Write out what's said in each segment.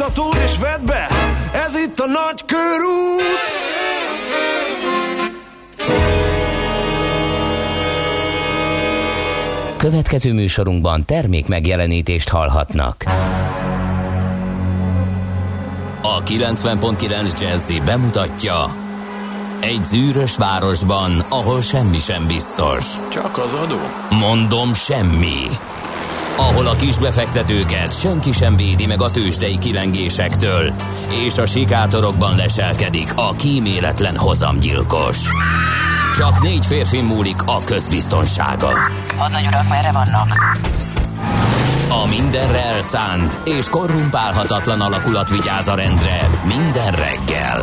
Nyugtatód és vedd be, ez itt a nagy körút. Következő műsorunkban termék megjelenítést hallhatnak. A 90.9 Jazzy bemutatja Egy zűrös városban, ahol semmi sem biztos. Csak az adó? Mondom semmi. Ahol a kisbefektetőket senki sem védi meg a tőzsdei kilengésektől, és a sikátorokban leselkedik a kíméletlen hozamgyilkos. Csak négy férfi múlik a közbiztonsága. Hadnagy urak, merre vannak? A mindenre elszánt és korrumpálhatatlan alakulat vigyáz a rendre minden reggel.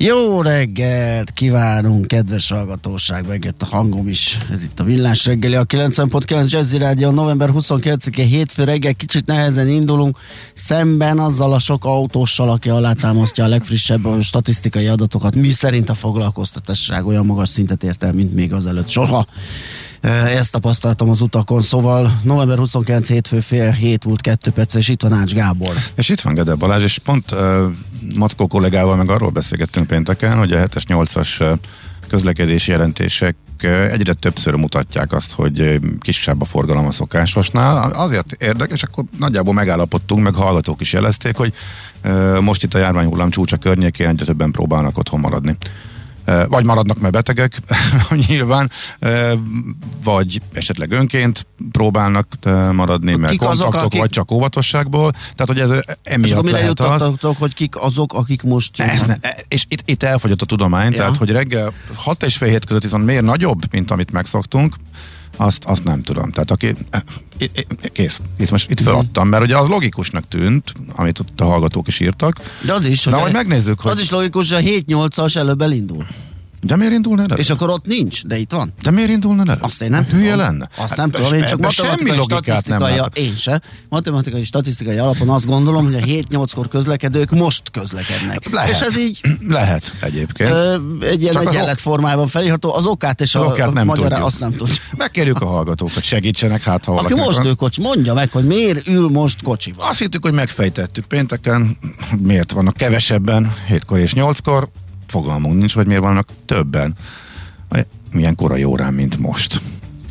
Jó reggelt kívánunk, kedves hallgatóság, megjött a hangom is. Ez itt a Villás reggeli, a 90.9 Jazzy Rádió, november 29-e hétfő reggel, kicsit nehezen indulunk, szemben azzal a sok autóssal, aki alátámasztja a legfrissebb statisztikai adatokat, mi szerint a foglalkoztatásság olyan magas szintet ért el, mint még azelőtt soha. Ezt tapasztaltam az utakon, szóval november 29 hétfő fél hét múlt kettő perc, és itt van Ács Gábor. És itt van Gede Balázs, és pont uh, Mackó kollégával meg arról beszélgettünk pénteken, hogy a 7-es, 8-as közlekedési jelentések egyre többször mutatják azt, hogy kisebb a forgalom a szokásosnál. Azért érdekes, akkor nagyjából megállapodtunk, meg hallgatók is jelezték, hogy most itt a járványhullám csúcsa környékén egyre többen próbálnak otthon maradni vagy maradnak meg betegek, nyilván, vagy esetleg önként próbálnak maradni, mert kik kontaktok, azok, akik... vagy csak óvatosságból. Tehát, hogy ez emiatt és lehet az... hogy kik azok, akik most ez ne, és itt, itt elfogyott a tudomány, ja. tehát, hogy reggel 6 és fél hét között viszont miért nagyobb, mint amit megszoktunk, azt, azt nem tudom. Tehát aki, e, kész, itt most itt feladtam, mert ugye az logikusnak tűnt, amit ott a hallgatók is írtak. De az is, De, hogy megnézzük, hogy... Az is logikus, hogy a 7-8-as előbb elindul. De miért indulna el? És akkor ott nincs, de itt van. De miért indulna el? Azt én nem hát, Hülye lenne. Azt nem tudom, én csak matematikai statisztikai, nem én se, matematikai statisztikai alapon azt gondolom, hogy a 7-8-kor közlekedők most közlekednek. Lehet. És ez így... Lehet egyébként. Ö, egy ilyen egyenlet ok... felírható, az okát és az a, okát nem magyar azt nem tudjuk. Megkérjük a hallgatókat, segítsenek, hát ha. Aki most ül kocsi, mondja meg, hogy miért ül most kocsival. Azt hittük, hogy megfejtettük pénteken, miért vannak kevesebben, 7-kor és 8-kor, fogalmunk nincs, hogy miért vannak többen. Milyen korai órán, mint most.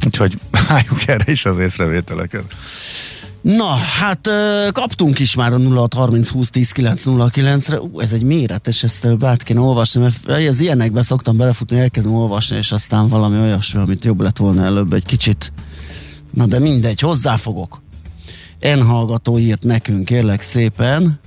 Úgyhogy álljuk erre is az észrevételeket. Na, hát kaptunk is már a 0630 20 10 909-re. Uh, ez egy méretes, ezt át kéne olvasni, mert az ilyenekbe szoktam belefutni, elkezdem olvasni, és aztán valami olyasmi, amit jobb lett volna előbb egy kicsit. Na de mindegy, hozzáfogok. En hallgató írt nekünk, kérlek szépen.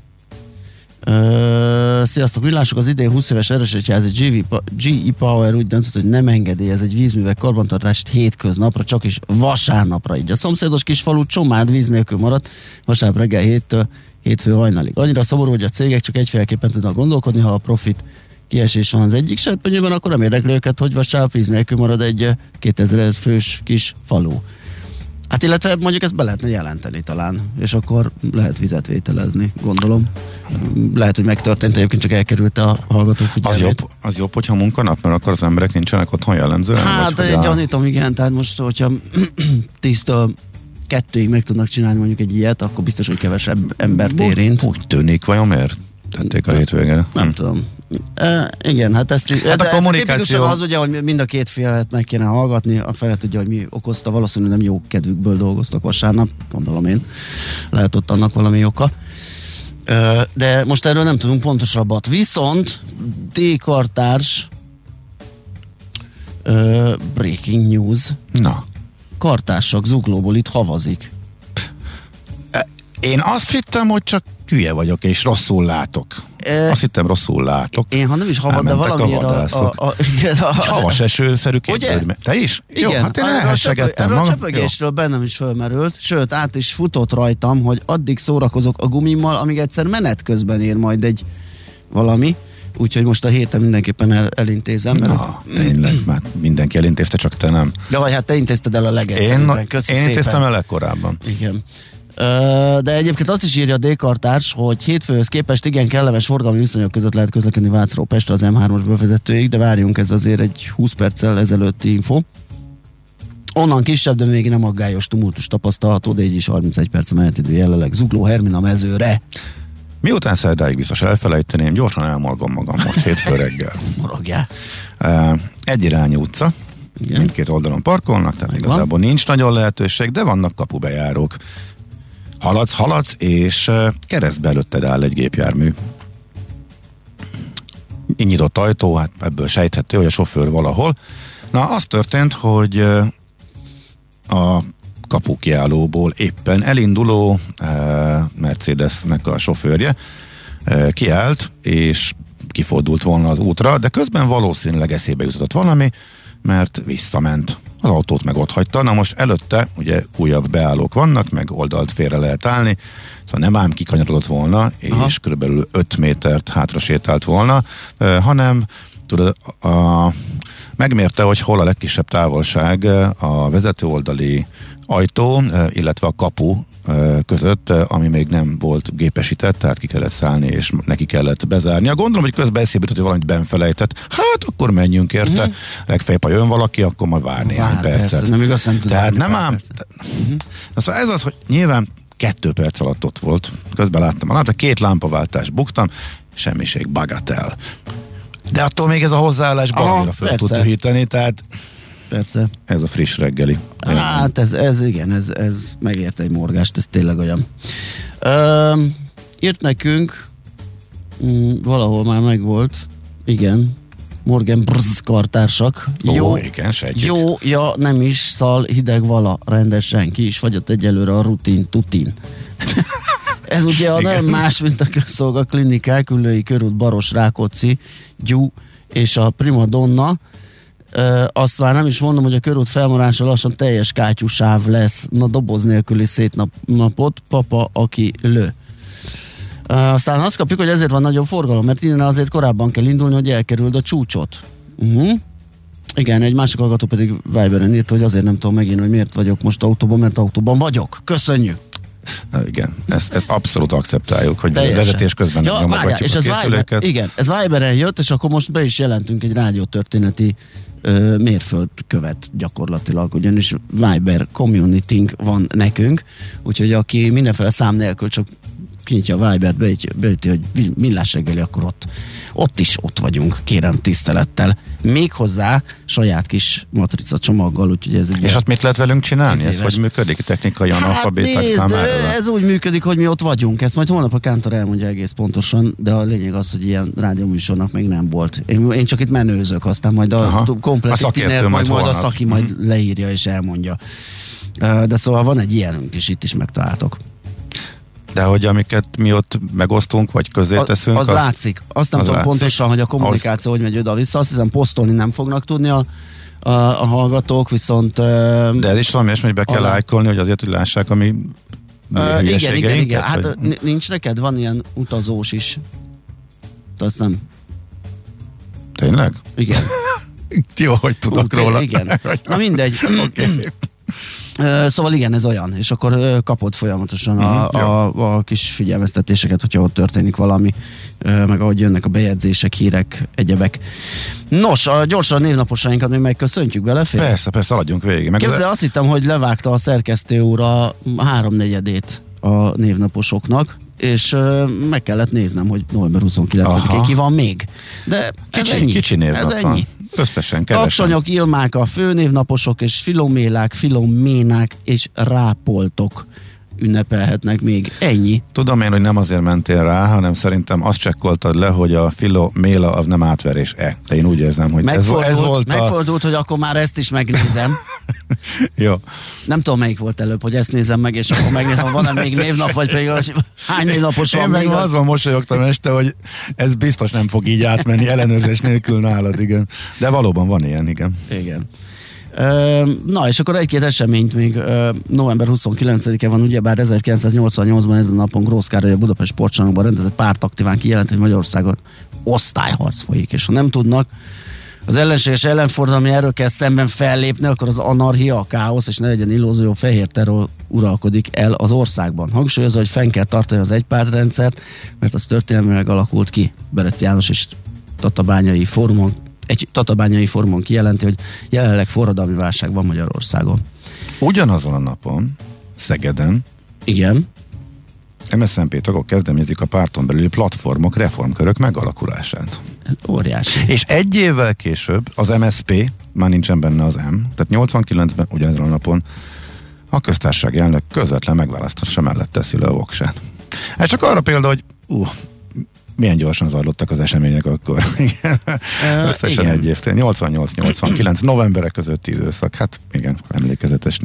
Uh, sziasztok, villások! Az idén 20 éves eresegyházi GE Power úgy döntött, hogy nem engedélyez egy vízművek karbantartást hétköznapra, csak is vasárnapra. Így a szomszédos kis falu csomád víz nélkül maradt vasárnap reggel héttől hétfő hajnalig. Annyira szomorú, hogy a cégek csak egyféleképpen tudnak gondolkodni, ha a profit kiesés van az egyik serpenyőben, akkor nem érdekli őket, hogy vasárnap víz nélkül marad egy 2000 fős kis falu. Hát illetve mondjuk ezt be lehetne jelenteni talán, és akkor lehet vizet vételezni, gondolom. Lehet, hogy megtörtént, egyébként csak elkerült a hallgató figyelmét. Az jobb, az jobb, hogyha munkanap, mert akkor az emberek nincsenek otthon jellemzően? Hát, vagy, gyanítom, igen, tehát most, hogyha tisztől kettőig meg tudnak csinálni mondjuk egy ilyet, akkor biztos, hogy kevesebb embert érint. Úgy tűnik, vajon miért? tették a hétvégén. Nem hm. tudom. E, igen, hát ezt hát ez, a kommunikáció... Ez az ugye, hogy mind a két félet meg kéne hallgatni, a felet tudja, hogy mi okozta, valószínűleg nem jó kedvükből dolgoztak vasárnap, gondolom én. Lehet ott annak valami oka. De most erről nem tudunk pontosabbat. Viszont D-kartárs breaking news. Na, Kartársak zuglóból itt havazik. én azt hittem, hogy csak hülye vagyok, és rosszul látok. E, Azt hittem, rosszul látok. Én, ha nem is havad, de a valamiért a, a, a, a, Egy havas esőszerű képződmény. Te is? Igen, Jó, hát én a elhessegettem erről a magam. csöpögésről bennem is fölmerült, sőt, át is futott rajtam, hogy addig szórakozok a gumimmal, amíg egyszer menet közben ér majd egy valami, úgyhogy most a héten mindenképpen el, elintézem. Mert, Na, tényleg, már mindenki elintézte, csak te nem. de vagy hát te intézted el a Én, legegyszerűbben. Köszi én szépen. intéztem el legkorábban. Igen. De egyébként azt is írja a D-kartárs, hogy hétfőhöz képest igen kellemes forgalmi viszonyok között lehet közlekedni Vácról Pestre az M3-as bevezetőig, de várjunk, ez azért egy 20 perccel ezelőtti info. Onnan kisebb, de még nem aggályos tumultus tapasztalható, de így is 31 perc a menetidő jelenleg Zugló Hermina mezőre. Miután szerdáig biztos elfelejteném, gyorsan elmolgom magam most hétfő reggel. Morogjál. Egyirányú utca, Igen. mindkét oldalon parkolnak, tehát Megvan. igazából nincs nagyon lehetőség, de vannak kapubejárók. Haladsz, haladsz, és keresztbe előtted áll egy gépjármű. Nyitott ajtó, hát ebből sejthető, hogy a sofőr valahol. Na, az történt, hogy a kapukiállóból éppen elinduló Mercedesnek a sofőrje kiállt, és kifordult volna az útra, de közben valószínűleg eszébe jutott valami, mert visszament. Az autót meg ott hagyta. Na most előtte ugye újabb beállók vannak, meg oldalt félre lehet állni, szóval nem ám kikanyarodott volna, és Aha. körülbelül 5 métert hátra sétált volna, hanem tudod, a, megmérte, hogy hol a legkisebb távolság a vezetőoldali ajtó, uh, illetve a kapu között, ami még nem volt gépesített, tehát ki kellett szállni, és neki kellett bezárni. Gondolom, hogy közben eszébe jutott, hogy valamit benfelejtett. Hát akkor menjünk érte. Uh-huh. Legfeljebb, ha jön valaki, akkor majd vár néhány Vár, percet. persze, nem igaz, nem Tehát nem ám... szóval ez az, hogy nyilván kettő perc alatt ott volt. Közben láttam a lámpát, két lámpaváltást buktam, semmiség, bagatel. De attól még ez a hozzáállás baromira föl tud dühíteni, tehát Persze. ez a friss reggeli. Hát ez, ez igen, ez, ez megért egy morgást, ez tényleg olyan. Ö, írt nekünk, mm, valahol már megvolt, igen, Morgan Brz kartársak. Ó, Jó, igen, sejtjük. jó, ja, nem is szal, hideg vala, rendesen ki is fagyott egyelőre a rutin, tutin. Ez ugye a nem más, mint a közszolga klinikák, Ülői körút, Baros, Rákóczi, Gyú és a Primadonna. Azt már nem is mondom, hogy a körút felmarása lassan teljes kátyusáv lesz. Na doboz nélküli szétnapot, papa, aki lő. Aztán azt kapjuk, hogy ezért van nagyobb forgalom, mert innen azért korábban kell indulni, hogy elkerüld a csúcsot. Uh-huh. Igen, egy másik hallgató pedig Viberen írt, hogy azért nem tudom megint, hogy miért vagyok most autóban, mert autóban vagyok. Köszönjük! Na, igen, ezt, ezt abszolút akceptáljuk, hogy Teljesen. vezetés közben ja, nyomogatjuk és a ez Viber, igen, ez Viberen jött, és akkor most be is jelentünk egy rádiótörténeti ö, mérföldkövet gyakorlatilag, ugyanis Viber community van nekünk, úgyhogy aki mindenféle szám nélkül csak kinyitja a Vibert, beüti, hogy millás reggeli, akkor ott, ott is ott vagyunk, kérem tisztelettel. Méghozzá saját kis matrica csomaggal, úgyhogy ez egy És ott mit lehet velünk csinálni? Ez hogy működik technikai analfabéták Hát nézd, számára? ez úgy működik, hogy mi ott vagyunk. Ezt majd holnap a Kántor elmondja egész pontosan, de a lényeg az, hogy ilyen rádióműsornak még nem volt. Én, én csak itt menőzök, aztán majd a Aha. komplet A szakértő majd, majd a szaki majd leírja és elmondja. De szóval van egy ilyenünk is, itt is megtaláltok. De hogy amiket mi ott megosztunk, vagy közé teszünk, az, látszik. Azt nem az tudom látszik. pontosan, hogy a kommunikáció hogy megy oda-vissza. Azt hiszem posztolni nem fognak tudni a, a, a hallgatók, viszont... De ez is valami hogy be kell lájkolni, hogy azért, hogy lássák, ami Ö, igen, igen, igen. Hát vagy- nincs neked? Van ilyen utazós is. Te Azt nem. Tényleg? Igen. Jó, hogy tudok Ú, róla. Igen. Na mindegy. Oké. Szóval igen, ez olyan, és akkor kapod folyamatosan a, Mhm, a, a kis figyelmeztetéseket, hogyha ott történik valami, meg ahogy jönnek a bejegyzések, hírek, egyebek. Nos, a gyorsan a névnaposainkat még megköszöntjük belefér. Persze, persze, haladjunk végig. Meg Képzeld, azt hittem, hogy levágta a szerkesztő úr a háromnegyedét a névnaposoknak, és meg kellett néznem, hogy november 29-én Aha. ki van még. De ez kicsi, ennyi. kicsi névnap ez van. ennyi. Összesen, kevesen. Tapsonyok, Ilmák, a főnévnaposok, és filomélák, filoménák és rápoltok ünnepelhetnek még. Ennyi. Tudom én, hogy nem azért mentél rá, hanem szerintem azt csekkoltad le, hogy a Filo Méla az nem átverés-e. De én úgy érzem, hogy ez, Megfordult, ez volt a... megfordult, hogy akkor már ezt is megnézem. Jó. Nem tudom, melyik volt előbb, hogy ezt nézem meg, és akkor megnézem, van-e még névnap, vagy pedig az- hány névnapos van Én meg még. azon mosolyogtam este, hogy ez biztos nem fog így átmenni ellenőrzés nélkül nálad, igen. De valóban van ilyen, igen. Igen. Na, és akkor egy-két eseményt még november 29-e van, ugyebár 1988-ban ezen napon Grósz Károly a Budapest Sportcsarnokban rendezett párt aktiván kijelent, hogy Magyarországon osztályharc folyik, és ha nem tudnak, az ellenséges ellenfordulmi erről kell szemben fellépni, akkor az anarchia, a káosz, és ne legyen illúzió, fehér terror uralkodik el az országban. Hangsúlyozza, hogy fenn kell tartani az egypártrendszert, mert az történelmileg alakult ki. Berec János és Tatabányai fórumon, egy tatabányai fórumon kijelenti, hogy jelenleg forradalmi válság van Magyarországon. Ugyanazon a napon, Szegeden, Igen, MSZNP tagok kezdeményezik a párton belüli platformok, reformkörök megalakulását. ez óriási. És egy évvel később az MSP, már nincsen benne az M, tehát 89-ben ugyanezen a napon a köztársaság elnök közvetlen megválasztása mellett teszi le a voksát. Ez csak arra példa, hogy uh, milyen gyorsan zajlottak az események akkor. Igen. Ö, Összesen igen. egy év. 88-89 novemberek közötti időszak. Hát igen, emlékezetes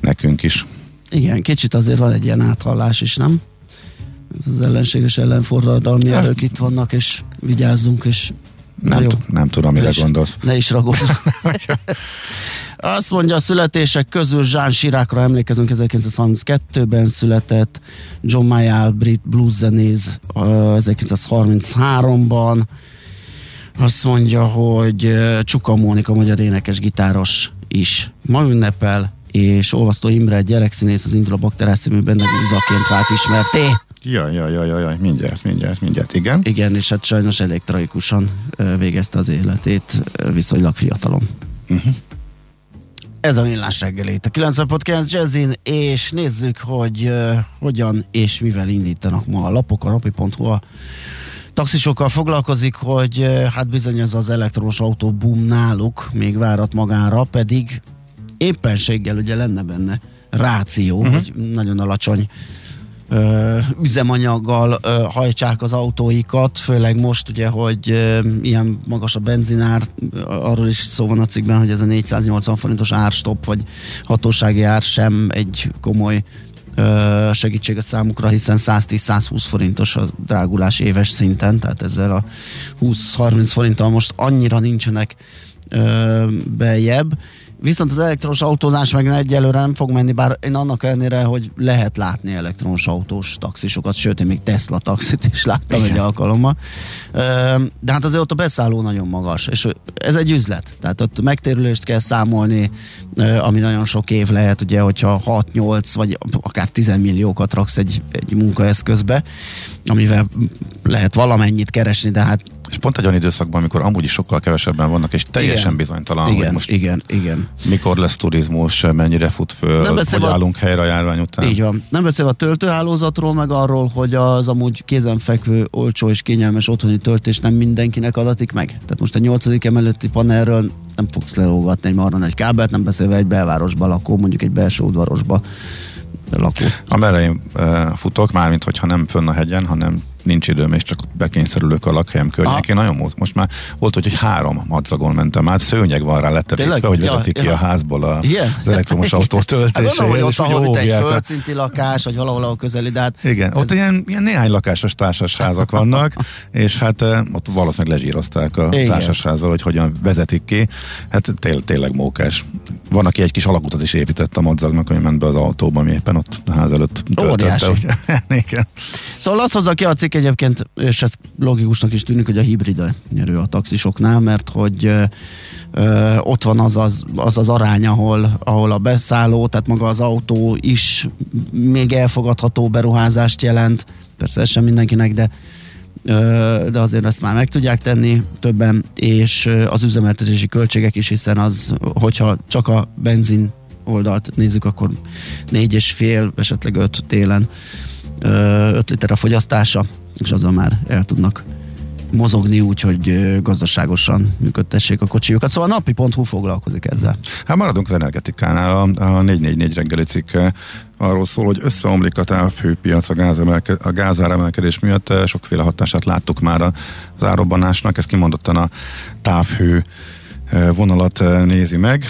nekünk is. Igen, kicsit azért van egy ilyen áthallás is, nem? Az ellenséges ellenforradalmi Hát- erők itt vannak, és vigyázzunk, és Nem, jó. t- nem tudom, mire Ne is- gondolsz. Ne is ragudj. Azt mondja, a születések közül Jean Chiracra emlékezünk, 1932-ben született, John Mayall, brit blues zenész, ö, 1933-ban. Azt mondja, hogy Csuka Mónika, magyar énekes, gitáros is ma ünnepel, és Olvasztó Imre, gyerekszínész, az Indul a Bakterás című benne Gúzaként vált ismerté. Jaj, jaj, jaj, jaj, mindjárt, mindjárt, mindjárt, igen. Igen, és hát sajnos elég tragikusan végezte az életét viszonylag fiatalon. Uh-huh. Ez a millás reggelét. A 90.9 Jazzin, és nézzük, hogy uh, hogyan és mivel indítanak ma a lapok. A napi.hu a taxisokkal foglalkozik, hogy uh, hát bizony ez az elektromos autó boom náluk még várat magára, pedig éppenséggel ugye lenne benne ráció, uh-huh. hogy nagyon alacsony üzemanyaggal ö, hajtsák az autóikat, főleg most ugye, hogy ilyen magas a benzinár, arról is szó van a cikkben, hogy ez a 480 forintos árstop, vagy hatósági ár sem egy komoly segítség a számukra, hiszen 110-120 forintos a drágulás éves szinten, tehát ezzel a 20-30 forinttal most annyira nincsenek ö, bejebb. Viszont az elektromos autózás meg egyelőre nem fog menni, bár én annak ellenére, hogy lehet látni elektromos autós taxisokat, sőt, én még Tesla taxit is láttam Igen. egy alkalommal. De hát azért ott a beszálló nagyon magas, és ez egy üzlet. Tehát ott megtérülést kell számolni, ami nagyon sok év lehet, ugye, hogyha 6-8 vagy akár 10 milliókat raksz egy, egy munkaeszközbe, amivel lehet valamennyit keresni, de hát És pont egy olyan időszakban, amikor amúgy is sokkal kevesebben vannak, és teljesen Igen. bizonytalan, hogy igen, most igen, igen. mikor lesz turizmus, mennyire fut föl, Nem hogy beszélve- állunk helyre a járvány után. Így van. Nem beszélve a töltőhálózatról, meg arról, hogy az amúgy kézenfekvő, olcsó és kényelmes otthoni töltés nem mindenkinek adatik meg. Tehát most a nyolcadik emelőtti panelről nem fogsz lelógatni egy marra nagy kábelt, nem beszélve egy belvárosba lakó, mondjuk egy belső udvarosba lakó. Amerre én e, futok, mármint hogyha nem fönn a hegyen, hanem nincs időm, és csak bekényszerülök a lakhelyem környékén. Nagyon most, most már volt, hogy három madzagon mentem át, szőnyeg van rá letepítve, hogy Ja, vezetik ki ja. a házból a, Igen? az elektromos autó Hát töltéséhez. gondolom, hogy ott, és ahol itt egy földszinti lakás, vagy valahol ahol közeli, de hát Igen, ott ilyen, ilyen néhány lakásos társasházak vannak, és hát eh, ott valószínűleg lezsírozták a Igen. társasházzal, hogy hogyan vezetik ki. Hát tél, tényleg mókás. Van, aki egy kis alakutat is épített a madzagnak, ami ment be az autóba, ami éppen ott a ház előtt Óriási. töltötte. Úgy- Igen. Szóval azt hozza ki a cikk egyébként, és ez logikusnak is tűnik, hogy a hibrid nyerő a taxisoknál, mert hogy ö, ö, ott van az az, az az arány, ahol, ahol a beszálló, tehát maga az autó is még elfogadható beruházást jelent. Persze ez sem mindenkinek, de de azért ezt már meg tudják tenni többen, és az üzemeltetési költségek is, hiszen az, hogyha csak a benzin oldalt nézzük, akkor négy és fél, esetleg öt télen 5 liter a fogyasztása, és azzal már el tudnak mozogni úgy, hogy gazdaságosan működtessék a kocsijukat. Szóval a napi.hu foglalkozik ezzel. Hát maradunk az energetikánál. A, a 444 reggeli cikk arról szól, hogy összeomlik a távhőpiac a, gázemelke, a gázáremelkedés miatt. Sokféle hatását láttuk már az árobbanásnak. Ez kimondottan a távhő vonalat nézi meg.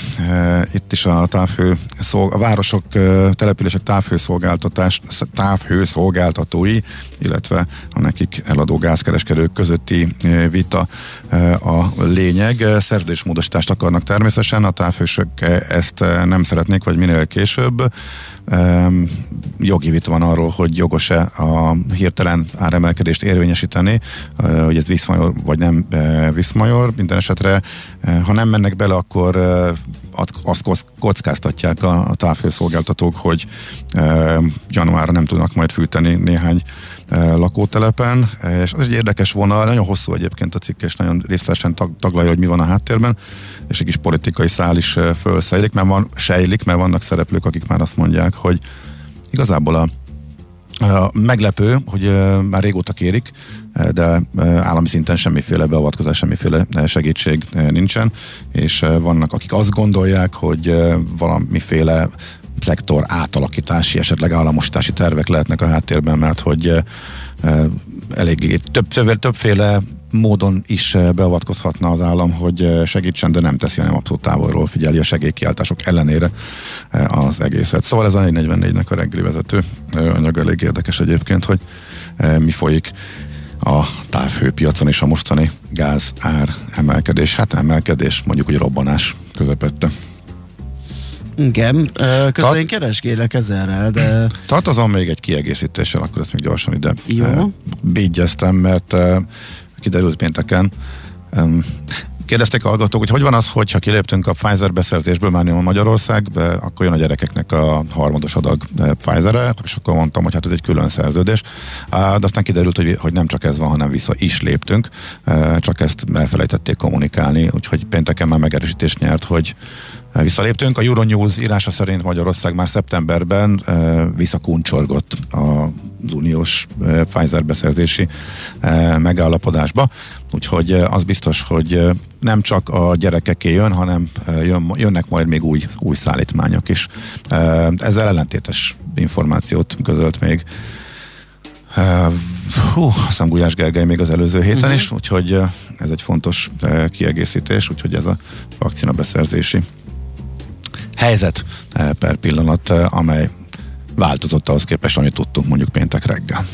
Itt is a távhő, a városok, települések távhőszolgáltatás, távhőszolgáltatói, illetve a nekik eladó gázkereskedők közötti vita a lényeg. Szerződésmódosítást akarnak természetesen, a távhősök ezt nem szeretnék, vagy minél később. Jogi vita van arról, hogy jogos-e a hirtelen áremelkedést érvényesíteni, hogy ez viszmajor vagy nem viszmajor. Minden esetre, uh, ha nem mennek bele, akkor azt kockáztatják a, a távhőszolgáltatók, hogy januárra nem tudnak majd fűteni néhány lakótelepen, és az egy érdekes vonal, nagyon hosszú egyébként a cikk, és nagyon részletesen tag, taglalja, hogy mi van a háttérben, és egy kis politikai szál is fölszejlik, mert van, sejlik, mert vannak szereplők, akik már azt mondják, hogy igazából a meglepő, hogy már régóta kérik, de állami szinten semmiféle beavatkozás, semmiféle segítség nincsen, és vannak, akik azt gondolják, hogy valamiféle szektor átalakítási, esetleg államosítási tervek lehetnek a háttérben, mert hogy eléggé több, többféle módon is uh, beavatkozhatna az állam, hogy uh, segítsen, de nem teszi, hanem abszolút távolról figyeli a segélykiáltások ellenére uh, az egészet. Szóval ez a 444-nek a reggeli vezető uh, anyag elég érdekes egyébként, hogy uh, mi folyik a távhőpiacon és a mostani gáz ár emelkedés. Hát emelkedés, mondjuk hogy robbanás közepette. Igen, közben én keresgélek ezerrel, de Tartozom még egy kiegészítéssel, akkor ezt még gyorsan ide Jó. eh, bígyeztem, mert eh, kiderült pénteken. Kérdezték a hallgatók, hogy hogy van az, hogyha kiléptünk a Pfizer beszerzésből már nyomon Magyarország, be, akkor jön a gyerekeknek a harmados adag eh, Pfizer-e, és akkor mondtam, hogy hát ez egy külön szerződés. De aztán kiderült, hogy, hogy nem csak ez van, hanem vissza is léptünk, csak ezt elfelejtették kommunikálni, úgyhogy pénteken már megerősítést nyert, hogy Visszaléptünk. A Euronews írása szerint Magyarország már szeptemberben e, visszakuncsorgott az uniós e, Pfizer beszerzési e, megállapodásba. Úgyhogy az biztos, hogy nem csak a gyerekeké jön, hanem jön, jönnek majd még új, új szállítmányok is. Ezzel ellentétes információt közölt még hú, azt hiszem Gulyás Gergely még az előző héten uh-huh. is, úgyhogy ez egy fontos kiegészítés, úgyhogy ez a vakcina beszerzési helyzet uh, per pillanat, uh, amely változott ahhoz képest, amit tudtunk mondjuk péntek reggel.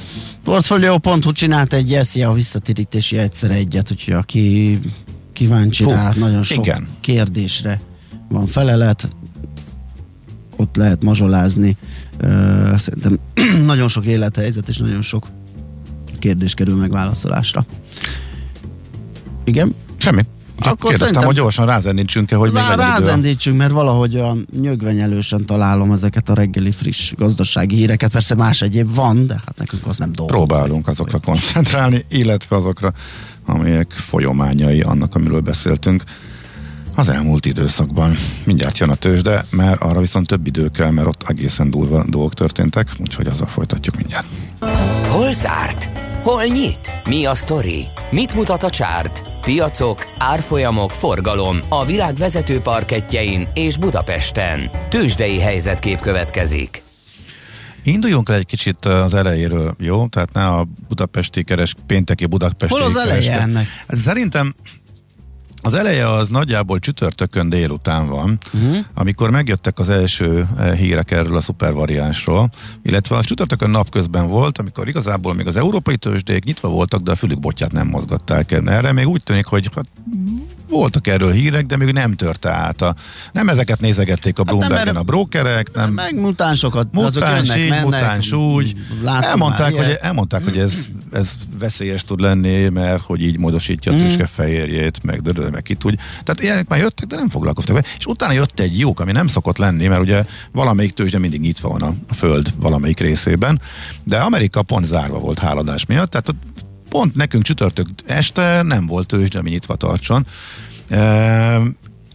Portfolio.hu csinált egy SZIA visszatérítési egyszer egyet, úgyhogy aki kíváncsi Hú, rá, nagyon sok igen. kérdésre van felelet, ott lehet mazsolázni. Ö, Szerintem nagyon sok élethelyzet és nagyon sok kérdés kerül megválaszolásra. Igen? Semmi. Csak Akkor kérdeztem, hogy gyorsan rázendítsünk-e, hogy még a- rázendítsünk, mert valahogy olyan nyögvenyelősen találom ezeket a reggeli friss gazdasági híreket. Persze más egyéb van, de hát nekünk az nem dolgunk. Próbálunk azokra koncentrálni, illetve azokra, amelyek folyamányai annak, amiről beszéltünk az elmúlt időszakban. Mindjárt jön a tőzsde, mert arra viszont több idő kell, mert ott egészen durva dolgok történtek, úgyhogy azzal folytatjuk mindjárt. Hol zárt? Hol nyit? Mi a sztori? Mit mutat a csárt? Piacok, árfolyamok, forgalom a világ vezető parketjein és Budapesten. Tősdei helyzetkép következik. Induljunk el egy kicsit az elejéről, jó? Tehát ne a budapesti keres, pénteki budapesti Hol az eleje kereske- ennek? Szerintem az eleje az nagyjából csütörtökön délután van, uh-huh. amikor megjöttek az első eh, hírek erről a szupervariánsról, illetve az csütörtökön napközben volt, amikor igazából még az európai tőzsdék nyitva voltak, de a fülük botját nem mozgatták. Erre még úgy tűnik, hogy hát, voltak erről hírek, de még nem törte át. A, nem ezeket nézegették a Hát Bloombergen mert- a brokerek, nem, Meg mutánsokat, azok Mutáns jönnek, így, mennek. mutáns úgy. Elmondták, hogy, elmondták, hogy ez, ez veszélyes tud lenni, mert hogy így módosítja a Mhm. tüske fehérjét, meg dödö, meg ki tudja. Tehát ilyenek már jöttek, de nem foglalkoztak vele. És utána jött egy jók, ami nem szokott lenni, mert ugye valamelyik tőzsde mindig nyitva van a, föld valamelyik részében, de Amerika pont zárva volt háladás miatt, tehát pont nekünk csütörtök este nem volt tőzsde, ami nyitva tartson. Ehm,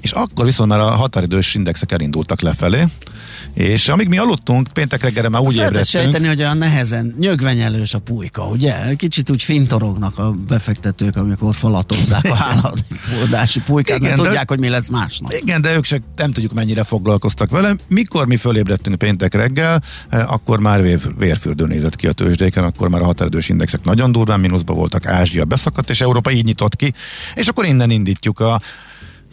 és akkor viszont már a határidős indexek elindultak lefelé, és amíg mi aludtunk, péntek reggelre már úgy ébredtünk. sejteni, hogy olyan nehezen nyögvenyelős a pulyka, ugye? Kicsit úgy fintorognak a befektetők, amikor falatozzák a háladási pulykát, mert Igen, de- tudják, hogy mi lesz másnap. Igen, de ők se nem tudjuk mennyire foglalkoztak vele. Mikor mi fölébredtünk péntek reggel, eh, akkor már vér, vérfürdő nézett ki a tőzsdéken, akkor már a határidős indexek nagyon durván mínuszba voltak, Ázsia beszakadt, és Európa így nyitott ki, és akkor innen indítjuk a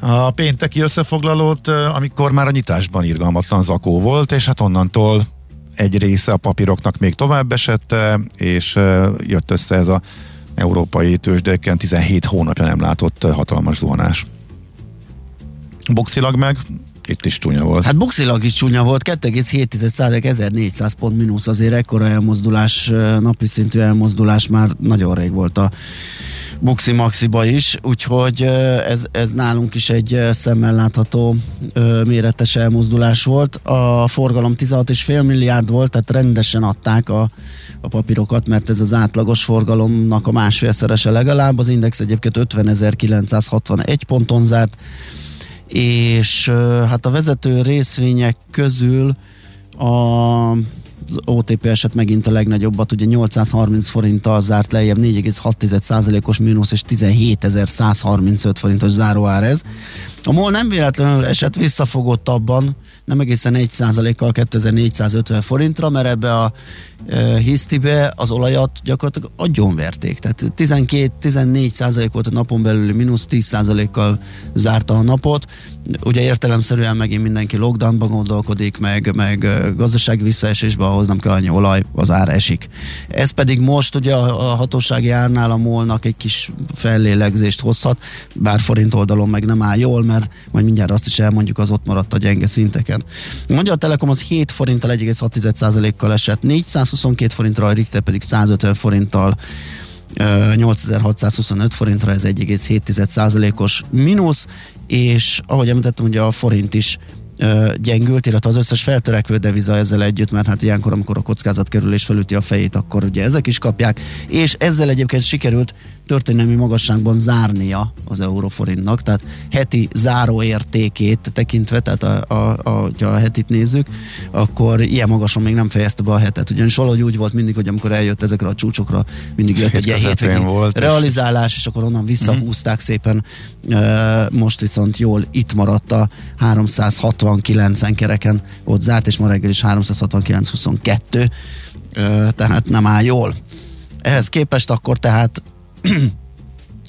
a pénteki összefoglalót, amikor már a nyitásban irgalmatlan zakó volt, és hát onnantól egy része a papíroknak még tovább esett, és jött össze ez a európai tőzsdéken 17 hónapja nem látott hatalmas zuhanás. Boxilag meg itt is csúnya volt. Hát buxilag is csúnya volt, 2,7 1400 pont mínusz azért ekkora elmozdulás, napi szintű elmozdulás már nagyon rég volt a Buxi Maxiba is, úgyhogy ez, ez nálunk is egy szemmel látható méretes elmozdulás volt. A forgalom 16,5 milliárd volt, tehát rendesen adták a, a papírokat, mert ez az átlagos forgalomnak a másfélszerese legalább. Az index egyébként 50.961 ponton zárt, és hát a vezető részvények közül a OTP eset megint a legnagyobbat, ugye 830 forinttal zárt lejjebb, 4,6%-os mínusz és 17.135 forintos záróár ez. A MOL nem véletlenül esett visszafogott abban, nem egészen 1%-kal 2450 forintra, mert ebbe a e, hisztibe az olajat gyakorlatilag agyonverték. Tehát 12-14% volt a napon belüli mínusz, 10%-kal zárta a napot. Ugye értelemszerűen megint mindenki lockdownban gondolkodik, meg, meg e, gazdasági visszaesésbe, ahhoz nem kell annyi olaj, az ár esik. Ez pedig most ugye a, a hatósági árnál a molnak egy kis fellélegzést hozhat, bár forint oldalon meg nem áll jól, mert majd mindjárt azt is elmondjuk, az ott maradt a gyenge szinteken. A Magyar Telekom az 7 forinttal 1,6%-kal esett, 422 forintra, a Richter pedig 150 forinttal 8625 forintra, ez 1,7%-os mínusz, és ahogy említettem, ugye a forint is gyengült, illetve az összes feltörekvő deviza ezzel együtt, mert hát ilyenkor, amikor a kockázatkerülés felüti a fejét, akkor ugye ezek is kapják, és ezzel egyébként sikerült történelmi magasságban zárnia az euróforintnak, tehát heti záróértékét tekintve, tehát a, a, a, ha a hetit nézzük, akkor ilyen magason még nem fejezte be a hetet, ugyanis valahogy úgy volt mindig, hogy amikor eljött ezekre a csúcsokra, mindig jött egy hétvégi volt, realizálás, és akkor onnan visszahúzták szépen, most viszont jól itt maradt a 369-en kereken ott zárt, és ma reggel is 369-22, tehát nem áll jól. Ehhez képest akkor tehát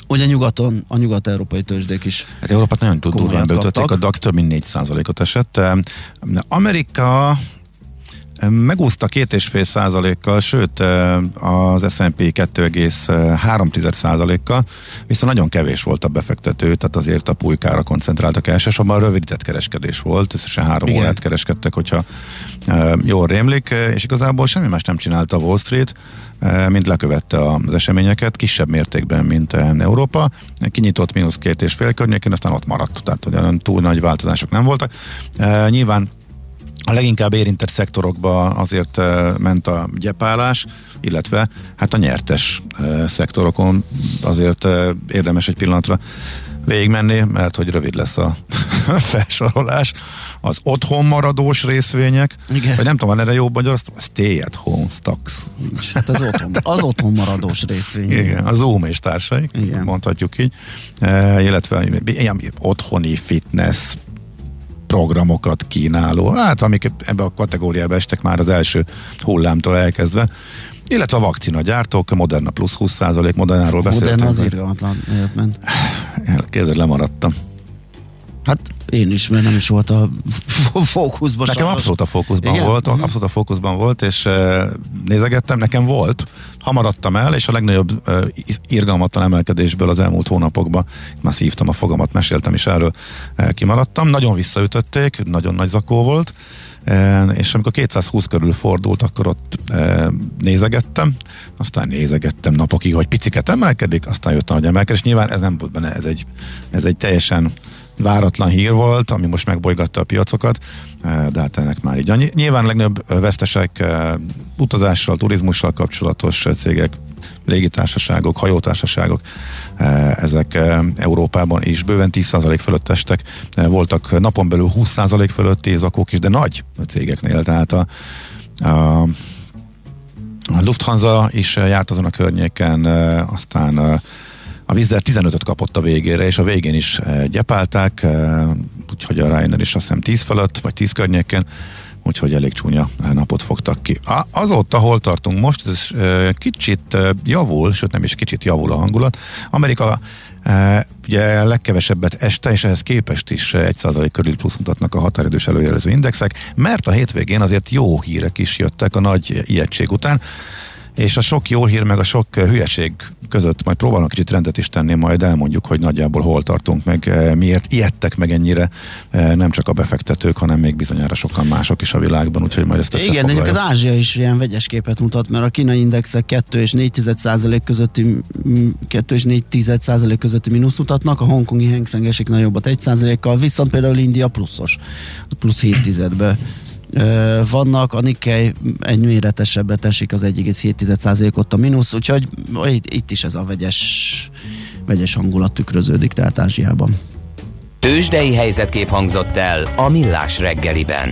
ugye nyugaton, a nyugat-európai tőzsdék is Hát Európát nagyon durván beütötték, a DAX több mint 4%-ot esett. Amerika megúszta két és fél százalékkal, sőt az S&P 2,3 százalékkal, viszont nagyon kevés volt a befektető, tehát azért a pulykára koncentráltak elsősorban, rövidített kereskedés volt, összesen három Igen. órát kereskedtek, hogyha jól rémlik, és igazából semmi más nem csinálta a Wall Street, mint lekövette az eseményeket, kisebb mértékben, mint Európa. Kinyitott mínusz két és fél környékén, aztán ott maradt, tehát olyan túl nagy változások nem voltak. Nyilván a leginkább érintett szektorokba azért ment a gyepálás, illetve hát a nyertes szektorokon azért érdemes egy pillanatra végigmenni, mert hogy rövid lesz a felsorolás. Az otthon maradós részvények, Igen. vagy nem tudom, van erre jobb magyar, stay at home stocks. Hát az otthon, az otthon maradós részvény. Igen, a Zoom és társai, Igen. mondhatjuk így, e, illetve ilyen otthoni fitness programokat kínáló, hát amik ebbe a kategóriába estek már az első hullámtól elkezdve, illetve a vakcina gyártók, Moderna plusz 20%, Modernáról Modern beszéltünk. az irgalmatlan ment. Kézzel lemaradtam. Hát én is, mert nem is volt a fókuszban. Nekem abszolút a fókuszban Igen? volt, Mhm. abszolút a fókuszban volt, és uh, nézegettem, nekem volt, hamaradtam el, és a legnagyobb uh, irgalmatlan emelkedésből az elmúlt hónapokban, már szívtam a fogamat, meséltem is erről, uh, kimaradtam. Nagyon visszaütötték, nagyon nagy zakó volt, uh, és amikor 220 körül fordult, akkor ott uh, nézegettem, aztán nézegettem napokig, hogy piciket emelkedik, aztán jött a nagy emelkedés. Nyilván ez nem volt benne, ez egy, ez egy teljesen váratlan hír volt, ami most megbolygatta a piacokat, eh, de hát ennek már így. Nyilván a legnagyobb eh, vesztesek eh, utazással, turizmussal kapcsolatos cégek légitársaságok, hajótársaságok, ezek Európában is bőven 10% fölött estek, voltak napon belül 20% fölötti zakók is, de nagy cégeknél, tehát a, a a Lufthansa is járt azon a környéken, aztán a Wizz 15-öt kapott a végére, és a végén is gyepálták, úgyhogy a Ryanair is azt hiszem 10 fölött, vagy 10 környéken, úgyhogy elég csúnya napot fogtak ki. Azóta, hol tartunk most, ez kicsit javul, sőt nem is kicsit javul a hangulat. Amerika ugye legkevesebbet este, és ehhez képest is 1% körül plusz mutatnak a határidős előjelező indexek, mert a hétvégén azért jó hírek is jöttek a nagy ijegység után és a sok jó hír meg a sok hülyeség között majd próbálunk kicsit rendet is tenni, majd elmondjuk, hogy nagyjából hol tartunk, meg eh, miért ijedtek meg ennyire eh, nem csak a befektetők, hanem még bizonyára sokan mások is a világban, úgyhogy majd ezt Igen, egyébként Ázsia is ilyen vegyes képet mutat, mert a kínai indexek 2 és 4 százalék közötti 2 és 4 százalék közötti mínusz mutatnak, a hongkongi Hang esik nagyobbat 1 százalékkal, viszont például India pluszos, plusz 7 tizedbe vannak, a Nikkei egy méretesebbet esik az 1,7%-ot a mínusz, úgyhogy itt is ez a vegyes, vegyes hangulat tükröződik, tehát Ázsiában. Tőzsdei helyzetkép hangzott el a Millás reggeliben.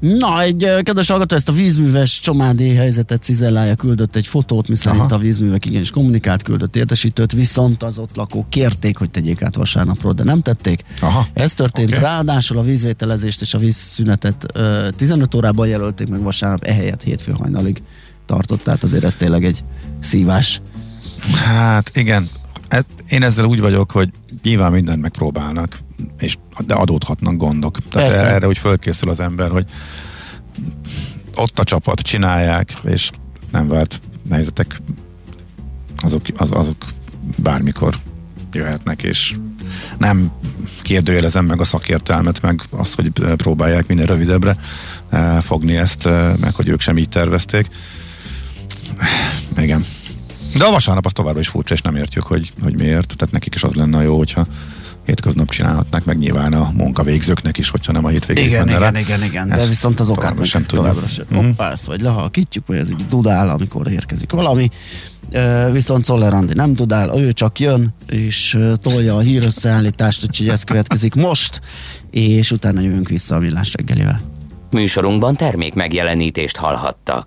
Na, egy kedves hallgató ezt a vízműves csomádi helyzetet cizellálja, küldött egy fotót, miszerint Aha. a vízművek igenis kommunikált, küldött értesítőt, viszont az ott lakók kérték, hogy tegyék át vasárnapról, de nem tették. Aha. Ez történt, okay. ráadásul a vízvételezést és a vízszünetet uh, 15 órában jelölték meg vasárnap, ehelyett hétfő hajnalig tartott, tehát azért ez tényleg egy szívás. Hát igen, hát én ezzel úgy vagyok, hogy nyilván mindent megpróbálnak, és, de adódhatnak gondok. Tehát Persze. erre úgy fölkészül az ember, hogy ott a csapat csinálják, és nem várt helyzetek azok, az, azok bármikor jöhetnek, és nem kérdőjelezem meg a szakértelmet, meg azt, hogy próbálják minél rövidebbre eh, fogni ezt, eh, meg hogy ők sem így tervezték. Igen. De a vasárnap az továbbra is furcsa, és nem értjük, hogy, hogy miért. Tehát nekik is az lenne jó, hogyha hétköznap csinálhatnak, meg nyilván a munkavégzőknek is, hogyha nem a hétvégén Igen, igen, rá. igen, igen, de viszont az okát sem továbbra sem. Mm. Hoppász, vagy lehalkítjuk, vagy ez így dudál, amikor érkezik valami. Uh, viszont Szoller Andi nem dudál, ő csak jön, és uh, tolja a hírösszeállítást, úgyhogy ez következik most, és utána jövünk vissza a villás reggelivel. Műsorunkban termék megjelenítést hallhattak.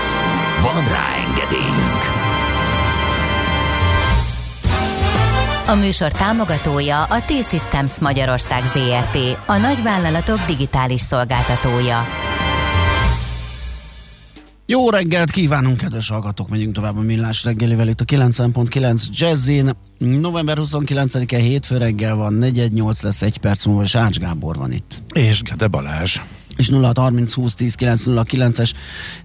Van rá engedélyünk! A műsor támogatója a T-Systems Magyarország ZRT, a nagyvállalatok digitális szolgáltatója. Jó reggelt kívánunk, kedves hallgatók! Megyünk tovább a millás reggelivel itt a 90.9 Jazzin. November 29-e hétfő reggel van, 418 lesz egy perc múlva, és Ács Gábor van itt. És Gede Balázs és 0630 20 10 909-es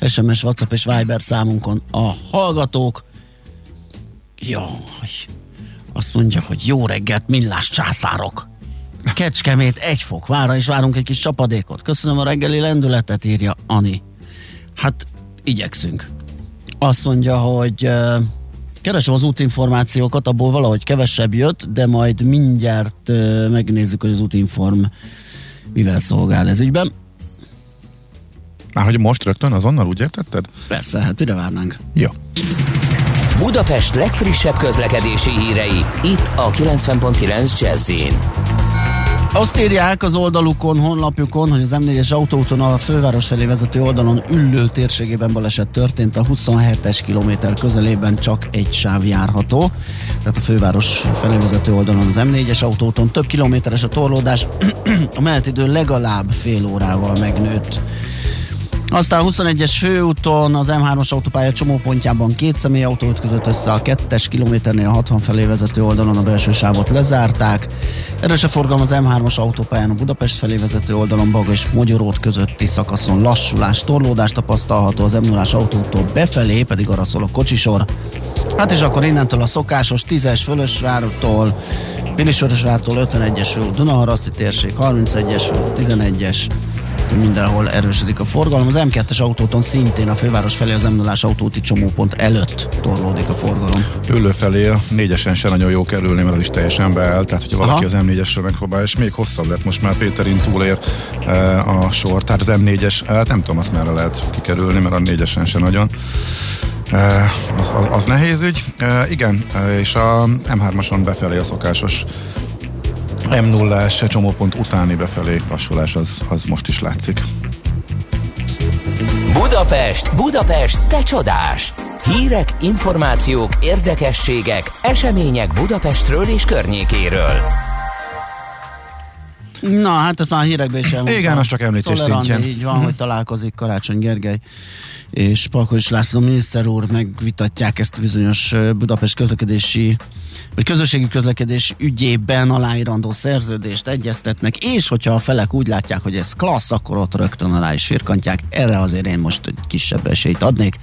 SMS, WhatsApp és Viber számunkon a hallgatók. Jaj, azt mondja, hogy jó reggelt, millás császárok. Kecskemét egy fok vára, és várunk egy kis csapadékot. Köszönöm a reggeli lendületet, írja Ani. Hát, igyekszünk. Azt mondja, hogy uh, keresem az útinformációkat, abból valahogy kevesebb jött, de majd mindjárt uh, megnézzük, hogy az útinform mivel szolgál ez ügyben. Már hogy most rögtön azonnal úgy értetted? Persze, hát mire várnánk? Jó. Budapest legfrissebb közlekedési hírei, itt a 90.9 jazz azt írják az oldalukon, honlapjukon, hogy az M4-es autóúton a főváros felé vezető oldalon üllő térségében baleset történt, a 27-es kilométer közelében csak egy sáv járható. Tehát a főváros felé vezető oldalon az M4-es autóúton több kilométeres a torlódás, a menetidő legalább fél órával megnőtt Aztán a 21-es főúton az M3-as autópálya csomópontjában két személyautó ütközött össze a kettes kilométernél a 60 felé vezető oldalon a belső sávot lezárták. Erős a forgalom az M3-as autópályán a Budapest felé vezető oldalon Baga és Magyarót közötti szakaszon lassulás, torlódás tapasztalható az m 0 autótól befelé, pedig arra szól a kocsisor. Hát és akkor innentől a szokásos 10-es Fölösvártól, Pilisvörösvártól 51-es fő Dunaharaszti térség, 31-es fő 11-es, mindenhol erősödik a forgalom. Az M2-es autóton szintén a főváros felé az m 0 autóti csomópont előtt torlódik a forgalom. Ülő felé a négyesen se nagyon jó kerülni, mert az is teljesen beáll, tehát hogyha valaki Aha. az M4-esre megpróbál, és még hosszabb lett, most már Péterin túlér e, a sor, tehát az M4-es, hát nem tudom, azt merre lehet kikerülni, mert a négyesen se nagyon. E, az, az, az nehéz ügy. E, igen, e, és a M3-ason befelé a szokásos m 0 csomópont utáni befelé lassulás az, az most is látszik. Budapest, Budapest, te csodás! Hírek, információk, érdekességek, események Budapestről és környékéről. Na, hát ezt már hírekben is elmondtam. Igen, az csak említés szintjén. Így van, hogy találkozik Karácsony Gergely és Palkovics László miniszter úr megvitatják ezt a bizonyos Budapest közlekedési vagy közösségi közlekedés ügyében aláírandó szerződést egyeztetnek, és hogyha a felek úgy látják, hogy ez klassz, akkor ott rögtön alá is firkantják. Erre azért én most egy kisebb esélyt adnék.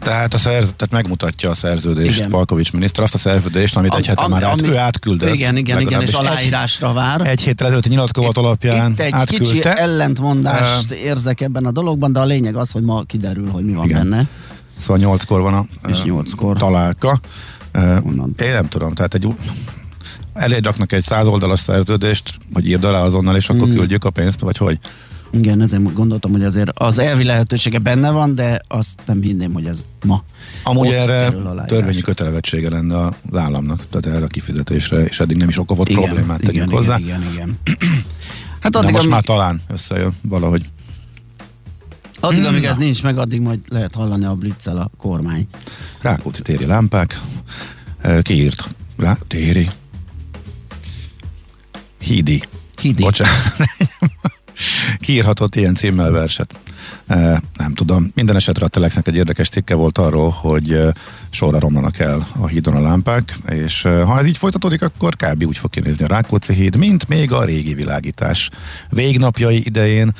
Tehát, a szerz, tehát megmutatja a szerződést igen. Palkovics miniszter, azt a szerződést, amit egy hete már át, ő átküldött. Igen, igen, igen, és aláírásra vár. Egy héttel ezelőtti nyilatkozat alapján Itt egy átküldte. kicsi ellentmondást uh, érzek ebben a dologban, de a lényeg az, hogy ma kiderül, hogy mi van igen. benne. Szóval nyolckor van a és nyolckor. találka. Onnan. Én nem tudom, tehát egy elég raknak egy száz oldalas szerződést, hogy írd alá azonnal, és akkor mm. küldjük a pénzt, vagy hogy? Igen, ezért gondoltam, hogy azért az elvi lehetősége benne van, de azt nem hinném, hogy ez ma. Amúgy erre törvényi kötelevettsége lenne az államnak, tehát erre a kifizetésre, és eddig nem is okovott igen, problémát tegyünk igen, hozzá. Igen, igen, igen. Hát addig, de most amíg... már talán összejön valahogy. Addig, amíg ez nincs meg, addig majd lehet hallani a blitzel a kormány. Rákóczi téri lámpák. Kiírt? Rá, téri. Hídi. Hídi. Bocsánat. Kiírhatott ilyen címmel verset. Nem tudom. Minden esetre a Telexnek egy érdekes cikke volt arról, hogy sorra romlanak el a hídon a lámpák, és ha ez így folytatódik, akkor kb. úgy fog kinézni a Rákóczi híd, mint még a régi világítás végnapjai idején,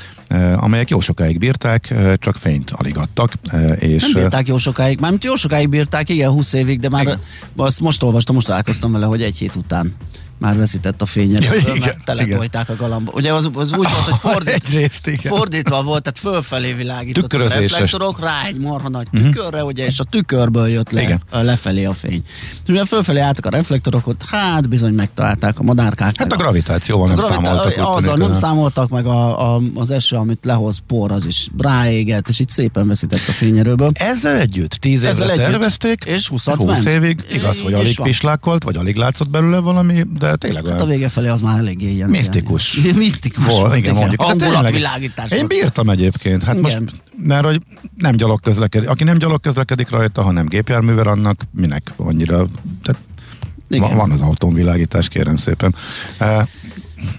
amelyek jó sokáig bírták, csak fényt alig adtak. És Nem bírták jó sokáig, mármint jó sokáig bírták, igen, 20 évig, de már igen. azt most olvastam, most találkoztam vele, hogy egy hét után már veszített a fényet, ja, igen, mert teletolták a galamba. Ugye az, az úgy volt, hogy fordít, részt, igen. fordítva volt, tehát fölfelé világított a reflektorok rá egy marha nagy uh-huh. tükörre, ugye, és a tükörből jött le igen. lefelé a fény. És ugye fölfelé álltak a reflektorok, ott hát bizony megtalálták a madárkát. Hát a gravitációval nem gravita- számoltak. Azzal nem számoltak, meg a, a, az eső, amit lehoz por, az is ráégett, és így szépen veszített a fényerőből. Ezzel együtt, tíz évre tervezték, és 20 20 évig, igaz, hogy alig pislákolt, vagy alig látszott belőle valami, de tényleg hát a vége felé az már eléggé ilyen. Misztikus. Ilyen, misztikus. Vol, volt, igen, mondjuk. Hangulatvilágítás. Én bírtam egyébként. Hát igen. most, mert hogy nem gyalog közlekedik. Aki nem gyalog közlekedik rajta, hanem gépjárművel, annak minek annyira... Tehát igen. Van az autónvilágítás, kérem szépen. Uh,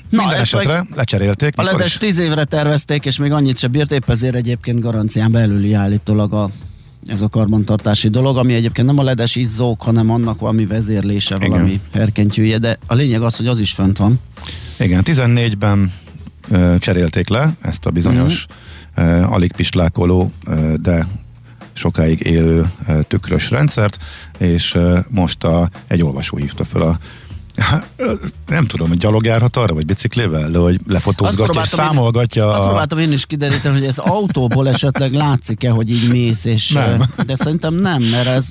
Na, Minden esetre lecserélték. A ledes tíz évre tervezték, és még annyit se bírt, épp ezért egyébként garancián belüli állítólag a ez a karbantartási dolog, ami egyébként nem a ledes izzók, hanem annak valami vezérlése, Igen. valami herkentyűje, de a lényeg az, hogy az is fent van. Igen, 14-ben ö, cserélték le ezt a bizonyos uh-huh. ö, alig pislákoló, ö, de sokáig élő tükrös rendszert, és most a, egy olvasó hívta fel a nem tudom, hogy gyalog járhat arra, vagy biciklével, de hogy lefotózgatja és számolgatja. Én, a... Azt próbáltam én is kideríteni, hogy ez autóból esetleg látszik-e, hogy így mész, és, nem. de szerintem nem, mert ez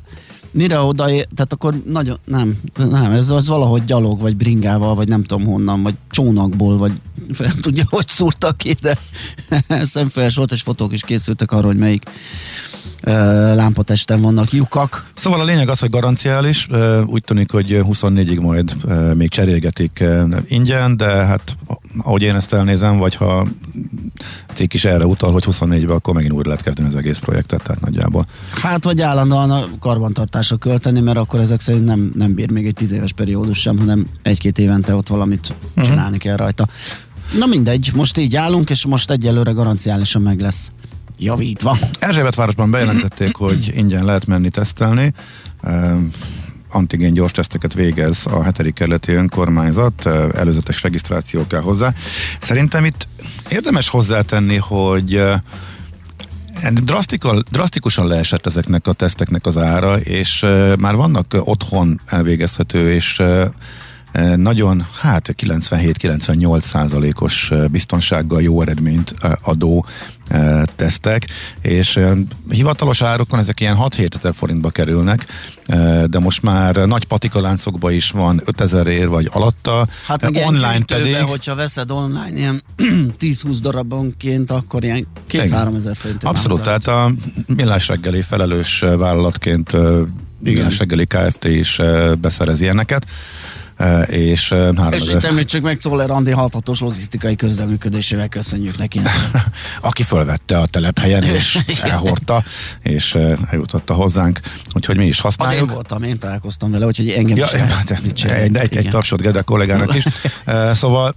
mire oda, tehát akkor nagyon, nem, nem, ez az valahogy gyalog, vagy bringával, vagy nem tudom honnan, vagy csónakból, vagy fel tudja, hogy szúrtak ki, de szemféles volt, és fotók is készültek arról, hogy melyik lámpatesten vannak lyukak. Szóval a lényeg az, hogy garanciális, úgy tűnik, hogy 24-ig majd még cserélgetik ingyen, de hát ahogy én ezt elnézem, vagy ha cikk is erre utal, hogy 24-ben akkor megint újra lehet kezdeni az egész projektet, tehát nagyjából. Hát vagy állandóan a karbantartásra költeni, mert akkor ezek szerint nem, nem bír még egy tíz éves periódus sem, hanem egy-két évente ott valamit uh-huh. csinálni kell rajta. Na mindegy, most így állunk, és most egyelőre garanciálisan meg lesz javítva. Erzsébetvárosban bejelentették, hogy ingyen lehet menni tesztelni. Uh, antigén gyors teszteket végez a hetedik kerületi önkormányzat, uh, előzetes regisztráció kell hozzá. Szerintem itt érdemes hozzátenni, hogy uh, drasztikusan leesett ezeknek a teszteknek az ára, és uh, már vannak otthon elvégezhető és nagyon, hát 97-98 százalékos biztonsággal jó eredményt adó tesztek, és hivatalos árokon ezek ilyen 6-7 ezer forintba kerülnek, de most már nagy patikaláncokban is van 5000 ér vagy alatta, hát meg online pedig... hogyha veszed online ilyen 10-20 darabonként, akkor ilyen 2-3 ezer forint. Abszolút, tehát a millás reggeli felelős vállalatként Millás reggeli Kft. is beszerez ilyeneket és 3000... És itt említsük meg Czoller Andi hathatós logisztikai közleműködésével köszönjük neki. Aki fölvette a telephelyen, és elhordta, és eljutatta hozzánk, úgyhogy mi is használjuk. Az én voltam, én találkoztam vele, úgyhogy engem ja, is egy, egy, egy, egy tapsot Gede kollégának is. Szóval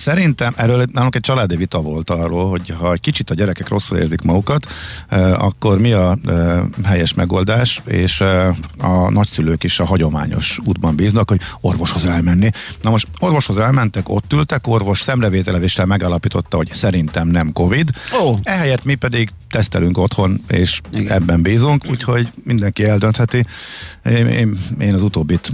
Szerintem erről nálunk egy családi vita volt arról, hogy ha egy kicsit a gyerekek rosszul érzik magukat, eh, akkor mi a eh, helyes megoldás, és eh, a nagyszülők is a hagyományos útban bíznak, hogy orvoshoz elmenni. Na most orvoshoz elmentek, ott ültek, orvos szemrevételevéssel megállapította, hogy szerintem nem Covid. Oh. Ehelyett mi pedig tesztelünk otthon, és Igen. ebben bízunk, úgyhogy mindenki eldöntheti. Én, én, én az utóbbit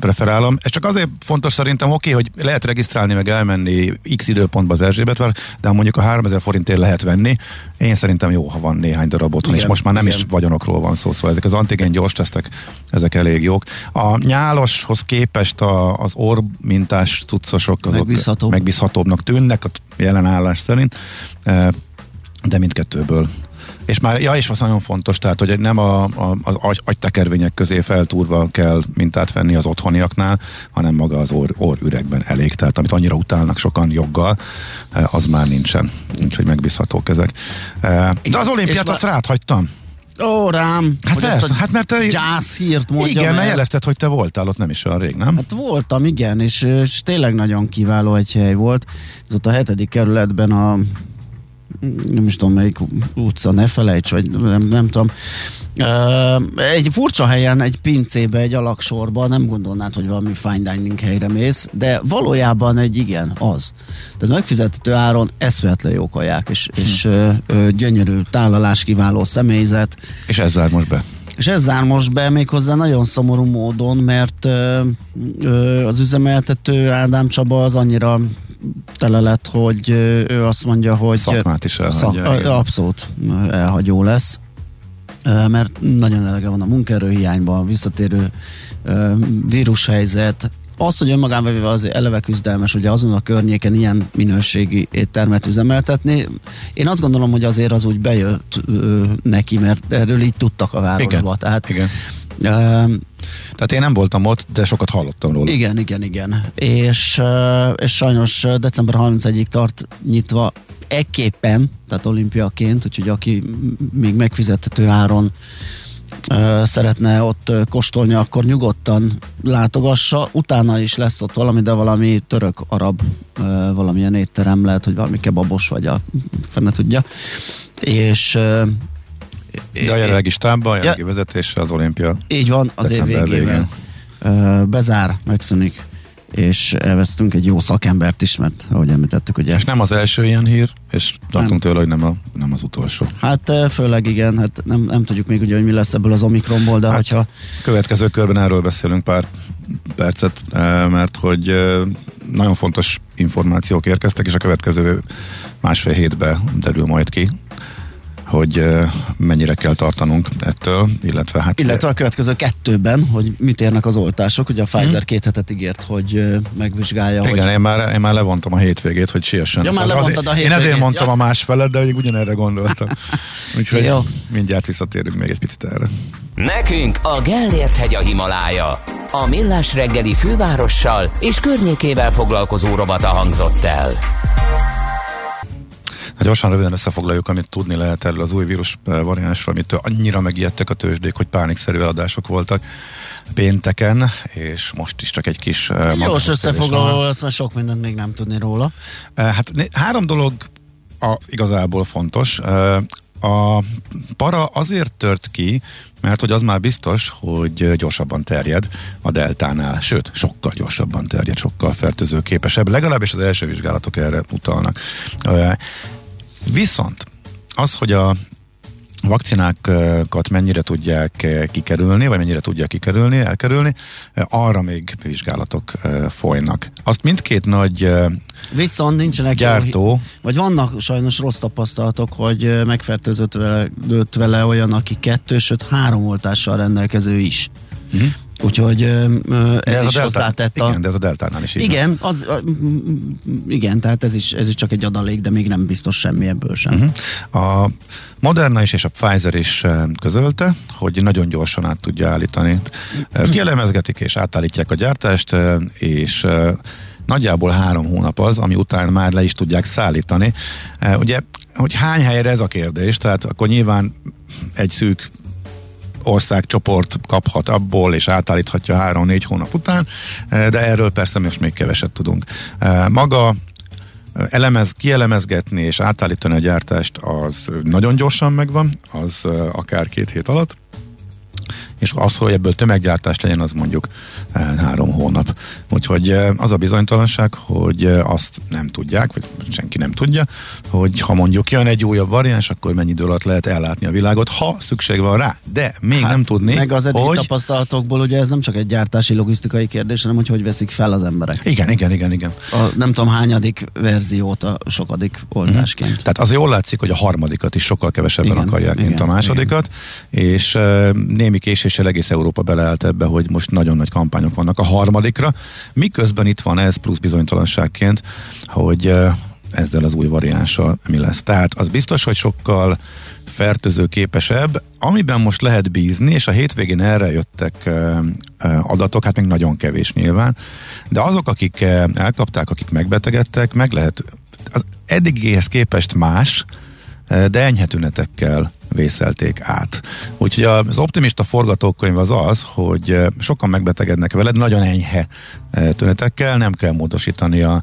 preferálom. Ez csak azért fontos szerintem, oké, hogy lehet regisztrálni, meg elmenni x időpontba az Erzsébet, de mondjuk a 3000 forintért lehet venni. Én szerintem jó, ha van néhány darab otthon, igen, és most már nem igen. is vagyonokról van szó, szóval ezek az antigen gyors tesztek, ezek elég jók. A nyáloshoz képest a, az orr mintás cuccosok azok Megbízhatóbb. megbízhatóbbnak tűnnek a jelen állás szerint, de mindkettőből és már, ja, és az nagyon fontos, tehát, hogy nem a, a, az agy, agytekervények közé feltúrva kell mintát venni az otthoniaknál, hanem maga az orr, orrüregben elég, tehát amit annyira utálnak sokan joggal, eh, az már nincsen, nincs, hogy megbízhatók ezek. Eh, de az olimpiát azt rád hagytam. Ó, rám. Hát persze, hát mert te... Gyász hírt mondja Igen, mert jelezted, hogy te voltál ott nem is olyan rég, nem? Hát voltam, igen, és, és tényleg nagyon kiváló egy hely volt. Ez ott a hetedik kerületben a nem is tudom melyik utca, ne felejts, vagy nem, nem tudom. Egy furcsa helyen, egy pincébe, egy alaksorba nem gondolnád, hogy valami fine dining helyre mész, de valójában egy igen, az. De megfizethető áron eszméletlen jó kaják, és, hm. és ö, ö, gyönyörű tálalás, kiváló személyzet. És ez zár most be. És ez zár most be méghozzá nagyon szomorú módon, mert ö, ö, az üzemeltető Ádám Csaba az annyira tele lett, hogy ő azt mondja, hogy... Szakmát is elhagyja. Szak, abszolút elhagyó lesz mert nagyon elege van a munkaerőhiányban, visszatérő vírushelyzet, az, hogy önmagában véve az eleve küzdelmes, ugye azon a környéken ilyen minőségi éttermet üzemeltetni, én azt gondolom, hogy azért az úgy bejött ö, neki, mert erről így tudtak a városba. Igen, Tehát, igen. Tehát én nem voltam ott, de sokat hallottam róla. Igen, igen, igen. És, és sajnos december 31-ig tart nyitva ekképpen, tehát olimpiaként, úgyhogy aki még megfizethető áron szeretne ott kóstolni, akkor nyugodtan látogassa. Utána is lesz ott valami, de valami török-arab valamilyen étterem, lehet, hogy valami kebabos, vagy a fene tudja. És de a jelenlegi stábban, a jelenlegi ja, vezetése az olimpia. Így van, az év végével. Végén. Bezár, megszűnik és elvesztünk egy jó szakembert is, mert ahogy említettük, ugye... És nem az első ilyen hír, és tartunk nem. tőle, hogy nem, a, nem az utolsó. Hát főleg igen, hát nem, nem tudjuk még ugye, hogy mi lesz ebből az Omikronból, de hát hogyha... Következő körben erről beszélünk pár percet, mert hogy nagyon fontos információk érkeztek, és a következő másfél hétbe derül majd ki hogy mennyire kell tartanunk ettől, illetve hát... Illetve a következő kettőben, hogy mit érnek az oltások, ugye a Pfizer hmm. két hetet ígért, hogy megvizsgálja, Igen, hogy... én már, én már levontam a hétvégét, hogy siessen. Ja, már levontad a hétvégét. Én ezért mondtam ja. a másfelet, de ugyanerre gondoltam. Úgyhogy Jó. mindjárt visszatérünk még egy picit erre. Nekünk a Gellért hegy a Himalája. A Millás reggeli fővárossal és környékével foglalkozó robata hangzott el. Hát gyorsan röviden összefoglaljuk, amit tudni lehet erről az új vírus eh, variánsról, amit annyira megijedtek a tőzsdék, hogy pánikszerű adások voltak pénteken, és most is csak egy kis... Eh, Gyors összefoglaló lesz, mert sok mindent még nem tudni róla. Eh, hát három dolog a, igazából fontos. a para azért tört ki, mert hogy az már biztos, hogy gyorsabban terjed a deltánál, sőt, sokkal gyorsabban terjed, sokkal fertőzőképesebb, legalábbis az első vizsgálatok erre utalnak. Viszont az, hogy a vakcinákat mennyire tudják kikerülni, vagy mennyire tudják kikerülni, elkerülni, arra még vizsgálatok folynak. Azt mindkét nagy Viszont nincsenek gyártó, jó, vagy vannak sajnos rossz tapasztalatok, hogy megfertőzött vele, vele olyan, aki kettő, sőt három oltással rendelkező is. Uh-huh. Úgyhogy ez, ez is hozzátett a... Igen, de ez a deltánál is így Igen, az, igen, tehát ez is, ez is csak egy adalék, de még nem biztos semmi ebből sem. Uh-huh. A Moderna is és a Pfizer is közölte, hogy nagyon gyorsan át tudja állítani. Kielemezgetik és átállítják a gyártást, és nagyjából három hónap az, ami után már le is tudják szállítani. Ugye, hogy hány helyre ez a kérdés, tehát akkor nyilván egy szűk országcsoport kaphat abból, és átállíthatja három-négy hónap után, eh, de erről persze most még keveset tudunk. Eh, maga eh, elemez, kielemezgetni és átállítani a gyártást az nagyon gyorsan megvan, az akár két hét alatt és az, hogy ebből tömeggyártás legyen, az mondjuk eh, három hónap. Úgyhogy eh, az a bizonytalanság, hogy eh, azt nem tudják, vagy senki nem tudja, hogy ha mondjuk jön egy újabb variáns, akkor mennyi idő alatt lehet ellátni a világot, ha szükség van rá. De még hát, nem tudni, meg az eddig hogy... tapasztalatokból ugye ez nem csak egy gyártási logisztikai kérdés, hanem hogy hogy veszik fel az emberek. Igen, igen, igen, igen. A, nem tudom hányadik verziót a sokadik oltásként. Mm-hmm. Tehát az jól látszik, hogy a harmadikat is sokkal kevesebben igen, akarják, igen, mint a másodikat, igen. és uh, némi késés késéssel egész Európa beleállt ebbe, hogy most nagyon nagy kampányok vannak a harmadikra, miközben itt van ez plusz bizonytalanságként, hogy ezzel az új variánssal mi lesz. Tehát az biztos, hogy sokkal fertőzőképesebb, amiben most lehet bízni, és a hétvégén erre jöttek adatok, hát még nagyon kevés nyilván, de azok, akik elkapták, akik megbetegedtek, meg lehet az eddigihez képest más, de enyhe tünetekkel vészelték át. Úgyhogy az optimista forgatókönyv az az, hogy sokan megbetegednek veled, nagyon enyhe tünetekkel, nem kell módosítani a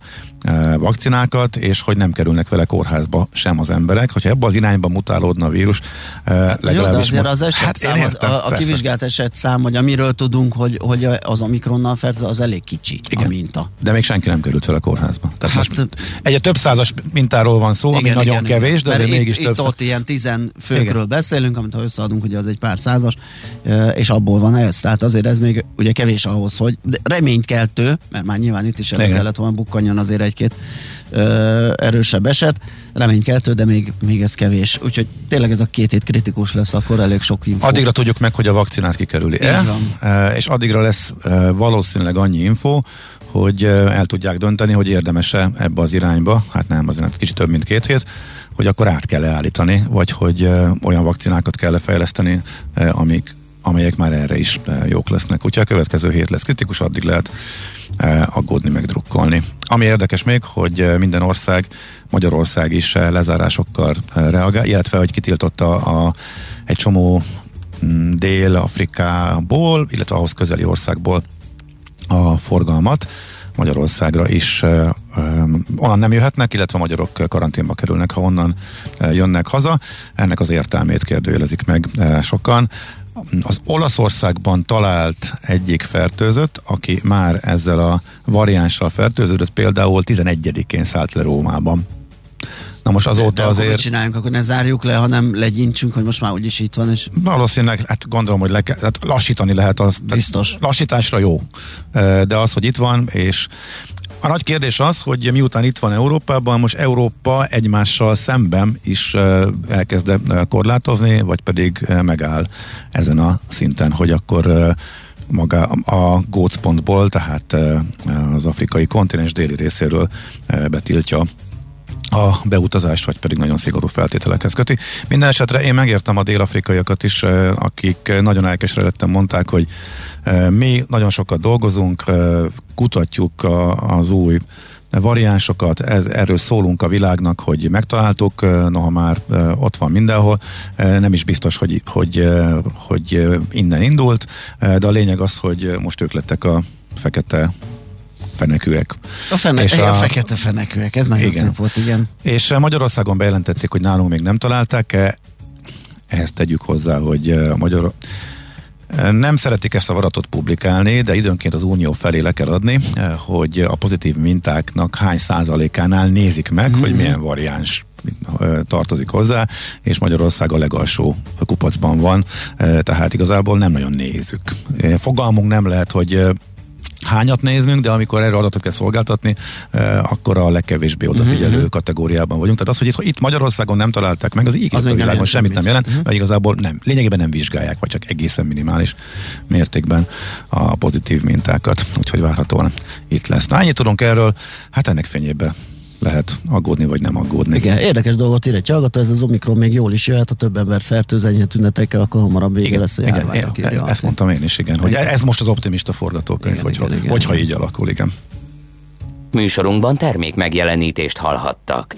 vakcinákat, és hogy nem kerülnek vele kórházba sem az emberek. Hogyha ebbe az irányba mutálódna a vírus, legalábbis... Jó, de azért az eset hát szám, értem, a, a kivizsgált eset szám, hogy amiről tudunk, hogy, hogy az omikronnal fertőző, az elég kicsi igen, a minta. De még senki nem került vele a kórházba. Tehát hát, most egy több százas mintáról van szó, igen, ami igen, nagyon igen, kevés, de azért mégis több. Itt ott ilyen tizen főkről beszélünk, amit ha összeadunk, ugye az egy pár százas, és abból van ez. Tehát azért ez még ugye kevés ahhoz, hogy reményt keltő, mert már nyilván itt is elő kellett volna bukkanjon azért egy-két erősebb eset, reménykeltő, de még, még ez kevés. Úgyhogy tényleg ez a két hét kritikus lesz, akkor elég sok info. Addigra tudjuk meg, hogy a vakcinát kikerüli e és addigra lesz valószínűleg annyi info, hogy el tudják dönteni, hogy érdemese ebbe az irányba, hát nem, azért kicsit több, mint két hét, hogy akkor át kell állítani, vagy hogy olyan vakcinákat kell fejleszteni, amik, amelyek már erre is jók lesznek. Úgyhogy a következő hét lesz kritikus, addig lehet aggódni, meg drukkolni. Ami érdekes még, hogy minden ország, Magyarország is lezárásokkal reagál, illetve hogy kitiltotta a, egy csomó mm, Dél-Afrikából, illetve ahhoz közeli országból a forgalmat. Magyarországra is onnan nem jöhetnek, illetve a magyarok karanténba kerülnek, ha onnan jönnek haza. Ennek az értelmét kérdőjelezik meg sokan. Az Olaszországban talált egyik fertőzött, aki már ezzel a variánssal fertőződött, például 11-én szállt le Rómában. Na most azóta de azért... Akkor csináljunk, akkor ne zárjuk le, hanem legyintsünk, hogy most már úgyis itt van. És... Valószínűleg, hát gondolom, hogy le kell, hát lassítani lehet az. Biztos. Lassításra jó. De az, hogy itt van, és a nagy kérdés az, hogy miután itt van Európában, most Európa egymással szemben is elkezd korlátozni, vagy pedig megáll ezen a szinten, hogy akkor maga a gócpontból, tehát az afrikai kontinens déli részéről betiltja a beutazást, vagy pedig nagyon szigorú feltételekhez köti. Minden esetre én megértem a dél-afrikaiakat is, akik nagyon elkeseredetten mondták, hogy mi nagyon sokat dolgozunk, kutatjuk az új variánsokat, ez, erről szólunk a világnak, hogy megtaláltuk, noha már ott van mindenhol, nem is biztos, hogy, hogy, hogy innen indult, de a lényeg az, hogy most ők lettek a fekete fenekűek. A, fene- és a, a fekete fenekűek, ez nagyon igen. szép volt, igen. És Magyarországon bejelentették, hogy nálunk még nem találták ehhez tegyük hozzá, hogy a magyar nem szeretik ezt a varatot publikálni, de időnként az Unió felé le kell adni, hogy a pozitív mintáknak hány százalékánál nézik meg, mm-hmm. hogy milyen variáns tartozik hozzá, és Magyarország a legalsó kupacban van, tehát igazából nem nagyon nézzük. Fogalmunk nem lehet, hogy hányat nézünk, de amikor erre adatot kell szolgáltatni, eh, akkor a legkevésbé odafigyelő uh-huh. kategóriában vagyunk. Tehát az, hogy itt, itt Magyarországon nem találták meg, az így az a világon semmit nem jelent, uh-huh. mert igazából nem. Lényegében nem vizsgálják, vagy csak egészen minimális mértékben a pozitív mintákat. Úgyhogy várhatóan itt lesz. Na, ennyit tudunk erről, hát ennek fényében lehet aggódni, vagy nem aggódni. Igen, érdekes dolgot ír egy hallgató, ez az Omikron még jól is jöhet, ha több ember fertőz ennyi tünetekkel, akkor hamarabb vége igen, lesz a járvány. Igen, igen, ezt mondtam én is, igen, hogy ez most az optimista forgatókönyv, igen, hogyha, igen, igen, hogyha igen. így alakul, igen. Műsorunkban termék megjelenítést hallhattak.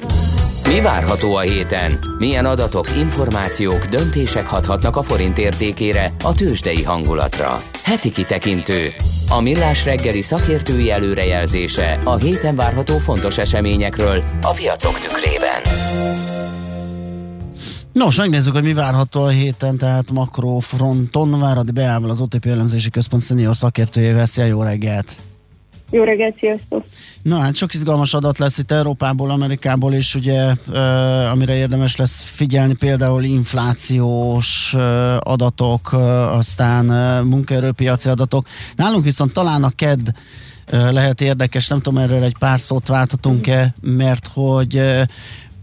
Mi várható a héten? Milyen adatok, információk, döntések hathatnak a forint értékére, a tőzsdei hangulatra? Heti kitekintő. A millás reggeli szakértői előrejelzése a héten várható fontos eseményekről a piacok tükrében. Nos, megnézzük, hogy mi várható a héten, tehát makrofronton Váradi Beával az OTP elemzési központ szenior szakértőjével. Szia, jó reggelt! Jó reggelt, sziasztok! Na hát sok izgalmas adat lesz itt Európából, Amerikából is, ugye, amire érdemes lesz figyelni, például inflációs adatok, aztán munkaerőpiaci adatok. Nálunk viszont talán a KED lehet érdekes, nem tudom, erről egy pár szót váltatunk-e, mert hogy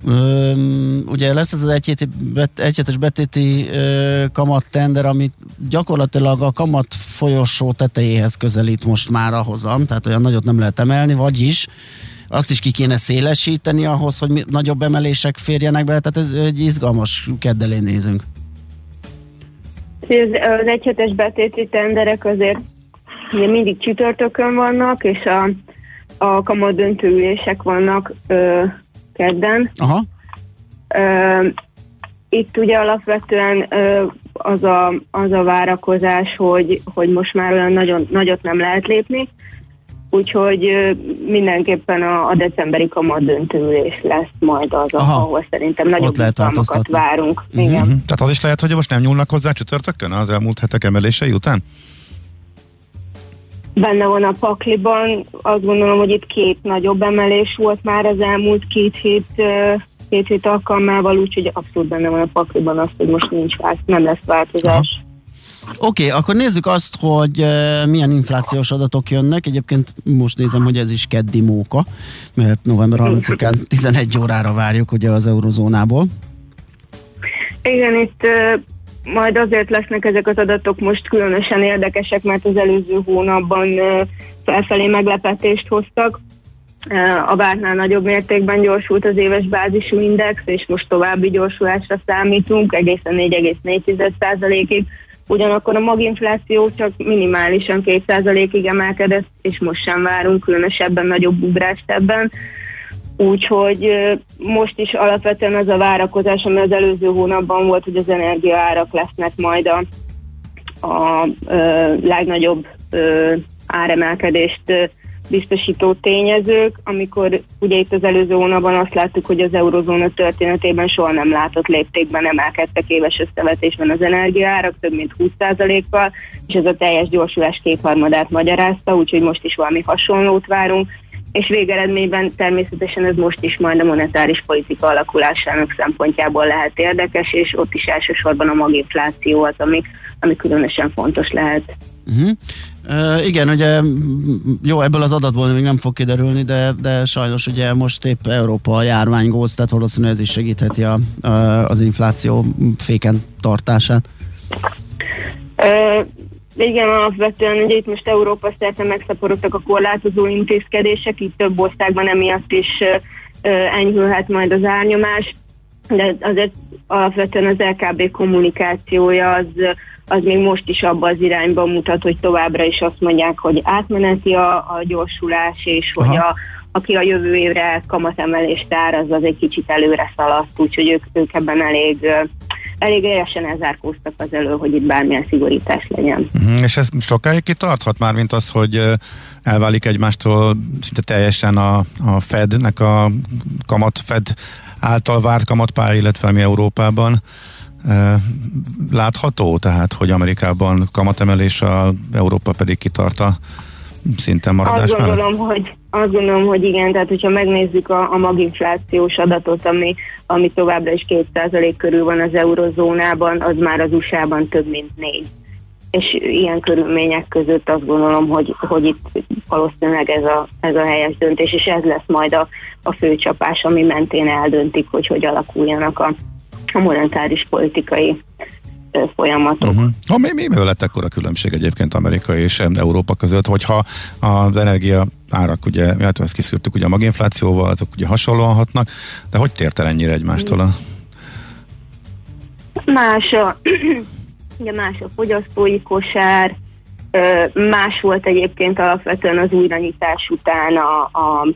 uh, ugye lesz ez az egyhéti, egyhetes betéti kamat tender, amit gyakorlatilag a kamat folyosó tetejéhez közelít most már a hozam, tehát olyan nagyot nem lehet emelni, vagyis azt is ki kéne szélesíteni ahhoz, hogy nagyobb emelések férjenek be, tehát ez egy izgalmas keddelé nézünk. Az egyhetes betéti tenderek azért ugye mindig csütörtökön vannak, és a, a kamat döntőülések vannak ö, kedden. Aha. Uh, itt ugye alapvetően uh, az, a, az a várakozás, hogy, hogy most már olyan nagyon, nagyot nem lehet lépni, úgyhogy uh, mindenképpen a, a decemberi kamat döntőülés lesz majd az, Aha. ahol szerintem nagyobb bizalmakat várunk. Uh-huh. Igen. Tehát az is lehet, hogy most nem nyúlnak hozzá csütörtökön az elmúlt hetek emelései után? Benne van a pakliban. Azt gondolom, hogy itt két nagyobb emelés volt már az elmúlt két hét, két hét alkalmával, úgyhogy abszolút benne van a pakliban azt, hogy most nincs vált, nem lesz változás. Oké, okay, akkor nézzük azt, hogy milyen inflációs adatok jönnek. Egyébként most nézem, hogy ez is keddi móka, mert november 30-án 11 órára várjuk ugye az eurozónából. Igen, itt majd azért lesznek ezek az adatok most különösen érdekesek, mert az előző hónapban felfelé meglepetést hoztak. A vártnál nagyobb mértékben gyorsult az éves bázisú index, és most további gyorsulásra számítunk, egészen 4,4%-ig. Ugyanakkor a maginfláció csak minimálisan 2%-ig emelkedett, és most sem várunk különösebben nagyobb ugrást ebben. Úgyhogy most is alapvetően az a várakozás, ami az előző hónapban volt, hogy az energiaárak lesznek majd a, a, a legnagyobb ö, áremelkedést biztosító tényezők, amikor ugye itt az előző hónapban azt láttuk, hogy az eurozóna történetében soha nem látott léptékben emelkedtek éves összevetésben az energiaárak, több mint 20%-kal, és ez a teljes gyorsulás kétharmadát magyarázta, úgyhogy most is valami hasonlót várunk és végeredményben természetesen ez most is majd a monetáris politika alakulásának szempontjából lehet érdekes, és ott is elsősorban a maginfláció az, ami, ami különösen fontos lehet. Uh-huh. Uh, igen, ugye jó, ebből az adatból még nem fog kiderülni, de, de sajnos ugye most épp Európa a járvány góz, tehát valószínűleg ez is segítheti a, a, az infláció féken tartását. Uh, igen, alapvetően ugye itt most Európa szerte megszaporodtak a korlátozó intézkedések, így több országban emiatt is enyhülhet majd az árnyomás, de azért alapvetően az LKB kommunikációja az, az még most is abba az irányba mutat, hogy továbbra is azt mondják, hogy átmeneti a, a gyorsulás, és Aha. hogy a, aki a jövő évre kamatemelést áraz, az egy kicsit előre szaladt, úgyhogy ők, ők ebben elég elég élesen elzárkóztak az elő, hogy itt bármilyen szigorítás legyen. Uh-huh. És ez sokáig kitarthat már, mint az, hogy elválik egymástól szinte teljesen a, a Fednek a kamat Fed által várt kamatpálya, illetve mi Európában látható, tehát hogy Amerikában kamatemelés, a Európa pedig kitart a szinten maradás azt gondolom, hogy, azt gondolom, hogy igen, tehát hogyha megnézzük a, a maginflációs adatot, ami, ami továbbra is 2% körül van az eurozónában, az már az USA-ban több mint 4 és ilyen körülmények között azt gondolom, hogy, hogy itt valószínűleg ez a, ez a helyes döntés, és ez lesz majd a, a főcsapás, ami mentén eldöntik, hogy hogy alakuljanak a, a monetáris politikai folyamatok. Uh-huh. Ha, mi, mi lett ekkor a különbség egyébként Amerika és Európa között, hogyha az energia árak, ugye, hát ezt kiszűrtük ugye a maginflációval, azok ugye hasonlóan hatnak, de hogy tért el ennyire egymástól a... Más a, ugye más a fogyasztói kosár, más volt egyébként alapvetően az újranyitás után a, a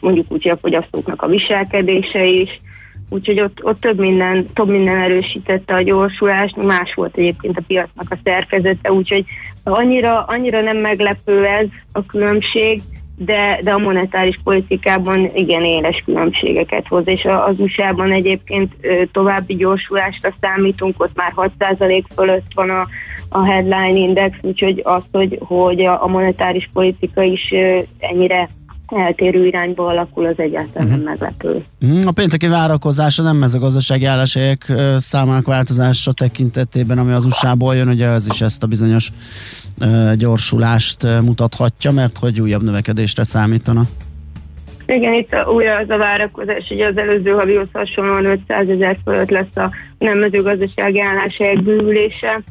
mondjuk úgy a fogyasztóknak a viselkedése is, úgyhogy ott, ott több, minden, több minden erősítette a gyorsulást, más volt egyébként a piacnak a szerkezete, úgyhogy annyira, annyira nem meglepő ez a különbség, de, de a monetáris politikában igen éles különbségeket hoz, és az USA-ban egyébként további gyorsulásra számítunk, ott már 6% fölött van a, a headline index, úgyhogy az, hogy, hogy a monetáris politika is ennyire eltérő irányba alakul, az egyáltalán uh-huh. nem meglepő. Mhm, a pénteki várakozása nem ez a gazdasági álláshelyek számának változása tekintetében, ami az USA-ból jön, ugye ez is ezt a bizonyos uh, gyorsulást mutathatja, mert hogy újabb növekedésre számítana. Igen, itt újra az a várakozás, hogy az előző havihoz hasonlóan 500 ezer fölött lesz a nem mezőgazdasági álláshelyek bővülése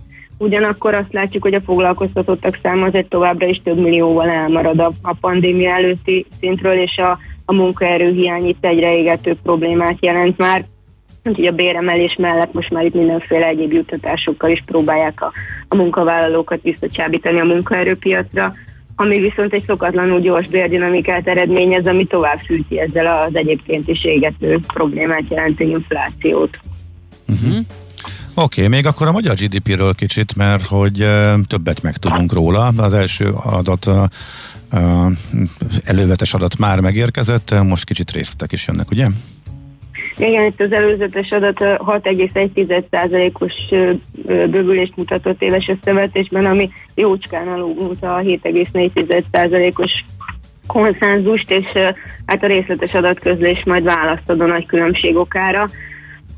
ugyanakkor azt látjuk, hogy a foglalkoztatottak száma egy továbbra is több millióval elmarad a, a pandémia előtti szintről, és a, a munkaerőhiány itt egyre égető problémát jelent már. Úgyhogy a béremelés mellett most már itt mindenféle egyéb juttatásokkal is próbálják a, a munkavállalókat visszacsábítani a munkaerőpiacra, ami viszont egy szokatlanul gyors bérdinamikát eredményez, ami tovább fűti ezzel az egyébként is égető problémát jelentő inflációt. Uh-huh. Oké, okay, még akkor a magyar GDP-ről kicsit, mert hogy többet megtudunk róla. Az első adat, előzetes adat már megérkezett, most kicsit részletek is jönnek, ugye? Igen, itt az előzetes adat 6,1%-os bővülést mutatott éves összevetésben, ami jócskán alul a 7,4%-os konszenzust, és hát a részletes adatközlés majd választ ad a nagy különbség okára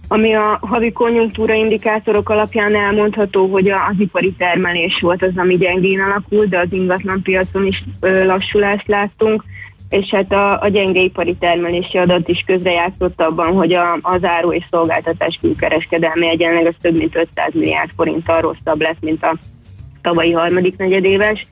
ami a havi konjunktúra indikátorok alapján elmondható, hogy az ipari termelés volt az, ami gyengén alakult, de az ingatlan piacon is lassulást láttunk, és hát a, a gyenge ipari termelési adat is közrejátszott abban, hogy a, az áru és szolgáltatás külkereskedelmi egyenleg az több mint 500 milliárd forinttal rosszabb lett, mint a tavalyi harmadik negyedéves,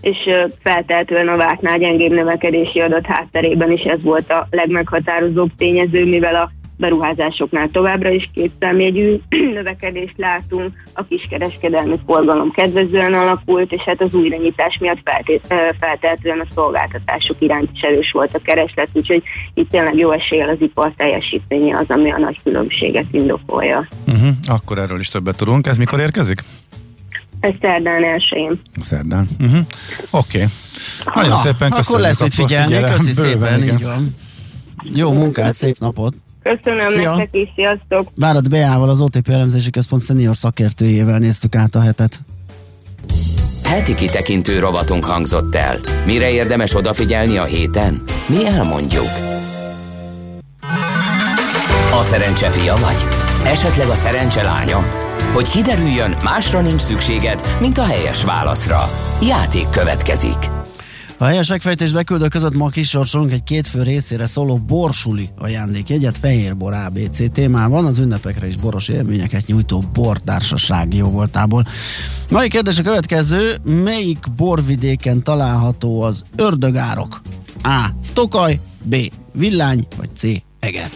és feltehetően a vártnál gyengébb növekedési adat hátterében is ez volt a legmeghatározóbb tényező, mivel a beruházásoknál továbbra is kétszámjegyű növekedést látunk, a kiskereskedelmi forgalom kedvezően alakult, és hát az újranyitás miatt feltétlenül a szolgáltatások iránt is erős volt a kereslet, úgyhogy itt tényleg jó eséllyel az ipar teljesítménye az, ami a nagy különbséget indokolja. Uh-huh, akkor erről is többet tudunk. Ez mikor érkezik? Ez szerdán elsőjén. Szerdán. Uh-huh. Oké. Okay. Nagyon szépen köszönjük. Akkor lesz mit figyelni. Köszi szépen. Így van. Jó munkát, szép napot! Köszönöm Szia. nektek is, sziasztok! Várad Beával, az OTP elemzési központ szenior szakértőjével néztük át a hetet. Heti kitekintő rovatunk hangzott el. Mire érdemes odafigyelni a héten? Mi elmondjuk. A szerencse fia vagy? Esetleg a szerencse lánya? Hogy kiderüljön, másra nincs szükséged, mint a helyes válaszra. Játék következik. A helyes megfejtés beküldő között ma kisorsolunk egy kétfő részére szóló borsuli ajándékjegyet Fehérbor ABC témában, az ünnepekre is boros élményeket nyújtó bortársaság jó voltából. Mai kérdés a következő, melyik borvidéken található az ördögárok? A. Tokaj, B. Villány, vagy C. Eger?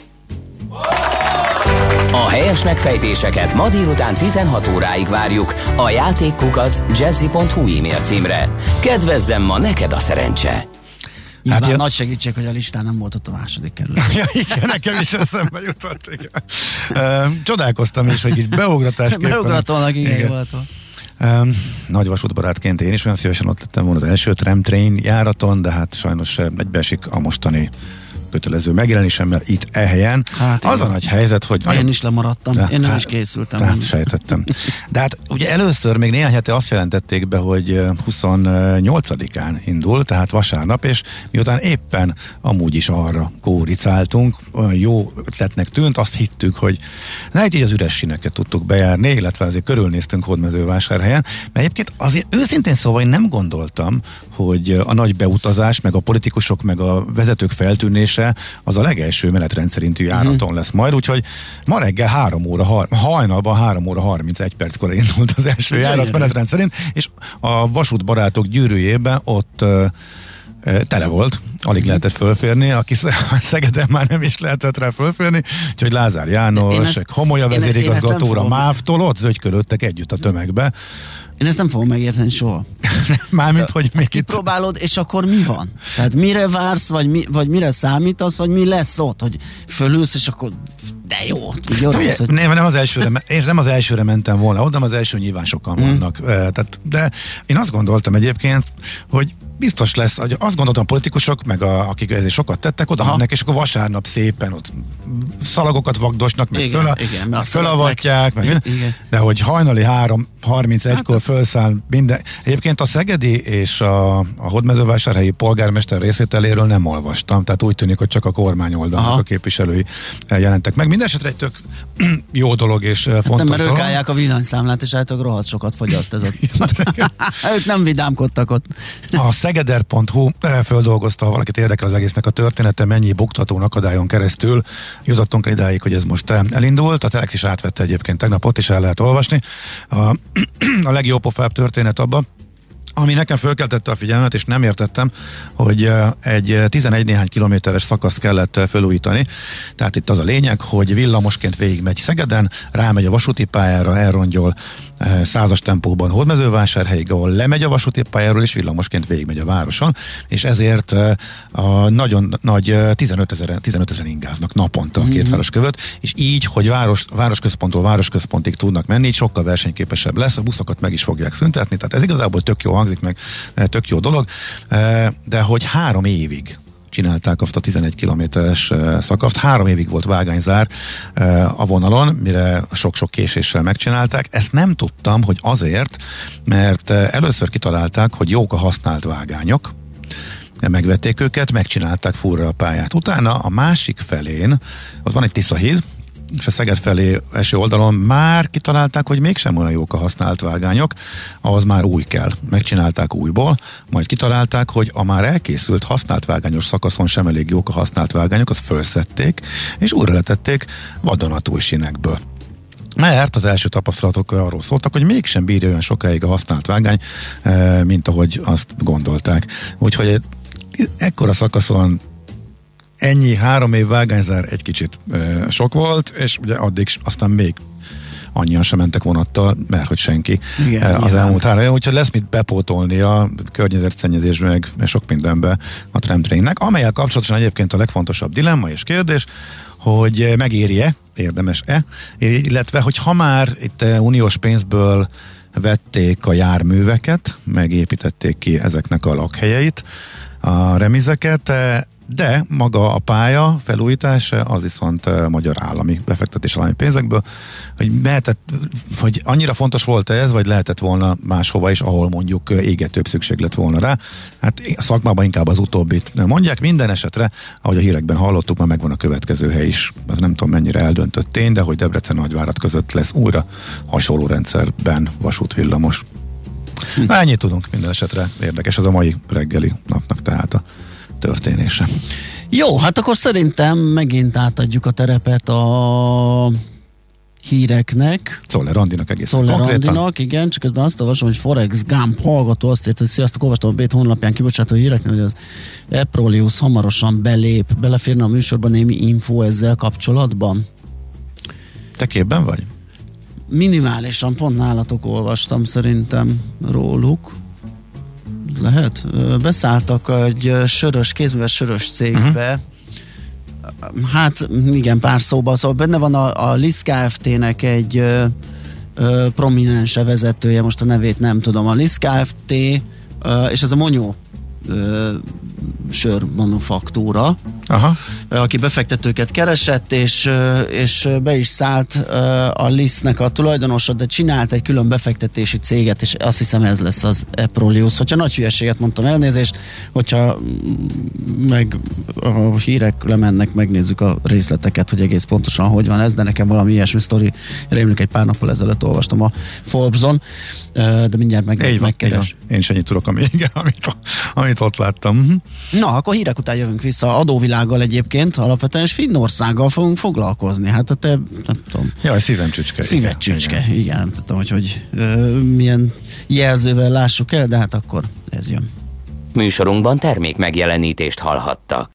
A helyes megfejtéseket ma délután 16 óráig várjuk a játékkukac jazzy.hu e-mail címre. Kedvezzem ma neked a szerencse! Nyilván hát nagy segítség, hogy a listán nem volt ott a második kerület. ja, igen, nekem is eszembe jutott. Igen. Csodálkoztam is, hogy így beugratásképpen. Beugratónak, igen, igen. Volt. Um, nagy vasútbarátként én is olyan szívesen ott lettem volna az első tramtrain járaton, de hát sajnos egybeesik a mostani kötelező megjelenésemmel itt e helyen. Hát az igen. a nagy helyzet, hogy... Én is lemaradtam, De- én nem hát- is készültem. Tehát sejtettem. De hát ugye először még néhány hete azt jelentették be, hogy ö, 28-án indul, tehát vasárnap, és miután éppen amúgy is arra kóricáltunk, olyan jó ötletnek tűnt, azt hittük, hogy ne így az üres sineket tudtuk bejárni, illetve azért körülnéztünk Hódmezővásárhelyen, mert egyébként azért őszintén szóval én nem gondoltam, hogy a nagy beutazás, meg a politikusok, meg a vezetők feltűnése az a legelső menetrend szerintű járaton lesz majd, úgyhogy ma reggel 3 óra, har- hajnalban 3 óra 31 perckor indult az első járat Gyönyörű. menetrend szerint, és a vasútbarátok gyűrűjében ott tele volt, alig lehetett fölférni, aki Sz- Szegeden már nem is lehetett rá fölférni, úgyhogy Lázár János, ezt- Homolya vezérigazgatóra. Mávtól ott zögykölöttek együtt a tömegbe. Én ezt nem fogom megérteni soha. Mármint, hogy még itt Kipróbálod, és akkor mi van? Tehát mire vársz, vagy, mi, vagy mire számítasz, vagy mi lesz ott, hogy fölülsz, és akkor de jó, Ugye, orosz, hogy nem, nem az elsőre, és nem az elsőre mentem volna, oda az első nyilván sokan vannak. Eh, Tehát, de én azt gondoltam egyébként, hogy biztos lesz, hogy azt gondoltam politikusok, meg a, akik ezért sokat tettek, oda mennek, és akkor vasárnap szépen ott szalagokat vagdosnak, meg Igen, föl, igen, azt fölavatják, meg, minden. Igen. de hogy hajnali 3.31-kor Hát felszáll minden. Egyébként a Szegedi és a, a Hódmezővásárhelyi polgármester részételéről nem olvastam, tehát úgy tűnik, hogy csak a kormány oldalnak Aha. a képviselői eh, jelentek meg. Mindenesetre egy tök jó dolog és eh, fontos nem, mert ők dolog. állják a villanyszámlát, és általában rohadt sokat fogyaszt ez a... ők nem vidámkodtak ott. A szegeder.hu eh, földolgozta, ha valakit érdekel az egésznek a története, mennyi buktatón akadályon keresztül jutottunk el idáig, hogy ez most eh, elindult. A Telex is átvette egyébként tegnap, ott is el lehet olvasni. A, a legjobb pofább történet abban, ami nekem fölkeltette a figyelmet, és nem értettem, hogy egy eh, 11 néhány kilométeres szakaszt kellett felújítani. Tehát itt az a lényeg, hogy villamosként végigmegy Szegeden, rámegy a vasúti pályára, elrongyol százas tempóban Hódmezővásárhelyig, ahol lemegy a vasúti pályáról, és villamosként végigmegy a városon, és ezért a nagyon nagy eh, 15 ezer 15 ezer ingáznak naponta a két város között, és így, hogy város, városközponttól városközpontig tudnak menni, így sokkal versenyképesebb lesz, a buszokat meg is fogják szüntetni, tehát ez igazából tök jó hangzik meg, tök jó dolog, eh, de hogy három évig csinálták azt a 11 kilométeres eh, szakaszt. Három évig volt vágányzár eh, a vonalon, mire sok-sok késéssel megcsinálták. Ezt nem tudtam, hogy azért, mert először kitalálták, hogy jók a használt vágányok, megvették őket, megcsinálták furra a pályát. Utána a másik felén, ott van egy Tiszahíd, és a Szeged felé eső oldalon már kitalálták, hogy mégsem olyan jók a használt vágányok, ahhoz már új kell. Megcsinálták újból, majd kitalálták, hogy a már elkészült használt vágányos szakaszon sem elég jók a használt vágányok, azt felszették, és újra letették vadonatúj sinekből. Mert az első tapasztalatok arról szóltak, hogy mégsem bírja olyan sokáig a használt vágány, eh, mint ahogy azt gondolták. Úgyhogy ekkora szakaszon ennyi három év vágányzár egy kicsit ö, sok volt, és ugye addig aztán még annyian sem mentek vonattal, mert hogy senki Igen, az nyilván. elmúlt három év, úgyhogy lesz mit bepótolni a környezetszennyezés meg sok mindenbe a tramtrainnek, amelyel kapcsolatosan egyébként a legfontosabb dilemma és kérdés, hogy megéri-e, érdemes-e, illetve hogy ha már itt uniós pénzből vették a járműveket, megépítették ki ezeknek a lakhelyeit, a remizeket, de maga a pálya felújítása az viszont magyar állami befektetés állami pénzekből, hogy mehetett, hogy annyira fontos volt ez, vagy lehetett volna máshova is, ahol mondjuk égetőbb szükség lett volna rá. Hát a szakmában inkább az utóbbit mondják. Minden esetre, ahogy a hírekben hallottuk, már megvan a következő hely is. Az nem tudom mennyire eldöntött tény, de hogy Debrecen Nagyvárat között lesz újra hasonló rendszerben vasútvillamos. Na, ennyit tudunk minden esetre. Érdekes az a mai reggeli napnak tehát a történése. Jó, hát akkor szerintem megint átadjuk a terepet a híreknek. Czoller Andinak egészen Szoller. Andinak, igen, csak közben azt olvasom, hogy Forex Gump hallgató azt írt, hogy sziasztok, olvastam a Bét honlapján kibocsátó híreknél, hogy az Eprolius hamarosan belép, beleférne a műsorban némi info ezzel kapcsolatban. Te képben vagy? Minimálisan, pont nálatok olvastam szerintem róluk. Lehet? Beszálltak egy sörös, kézműves sörös cégbe. Uh-huh. Hát igen, pár szóban. Szóval benne van a, a Lisz Kft-nek egy ö, ö, prominens vezetője, most a nevét nem tudom. A Lisz Kft. Ö, és ez a Monyó ö, sör manufaktúra. Aha. aki befektetőket keresett, és, és be is szállt a Lisznek a tulajdonosa, de csinált egy külön befektetési céget, és azt hiszem ez lesz az Eprolius. Hogyha nagy hülyeséget mondtam, elnézést, hogyha meg a hírek lemennek, megnézzük a részleteket, hogy egész pontosan hogy van ez, de nekem valami ilyesmi sztori rémlik egy pár nappal ezelőtt olvastam a Forbes-on, de mindjárt meg, van, megkeres. van. Én sem ennyit tudok, ami, igen, amit, amit ott láttam. Na, akkor hírek után jövünk vissza adóvilággal egyébként, alapvetően, és Finnországgal fogunk foglalkozni. Hát a te, nem tudom, Jaj, szívem csücske. szíved igen, csücske. igen. Igen, nem tudom, hogy, hogy ö, milyen jelzővel lássuk el, de hát akkor ez jön. Műsorunkban termék megjelenítést hallhattak.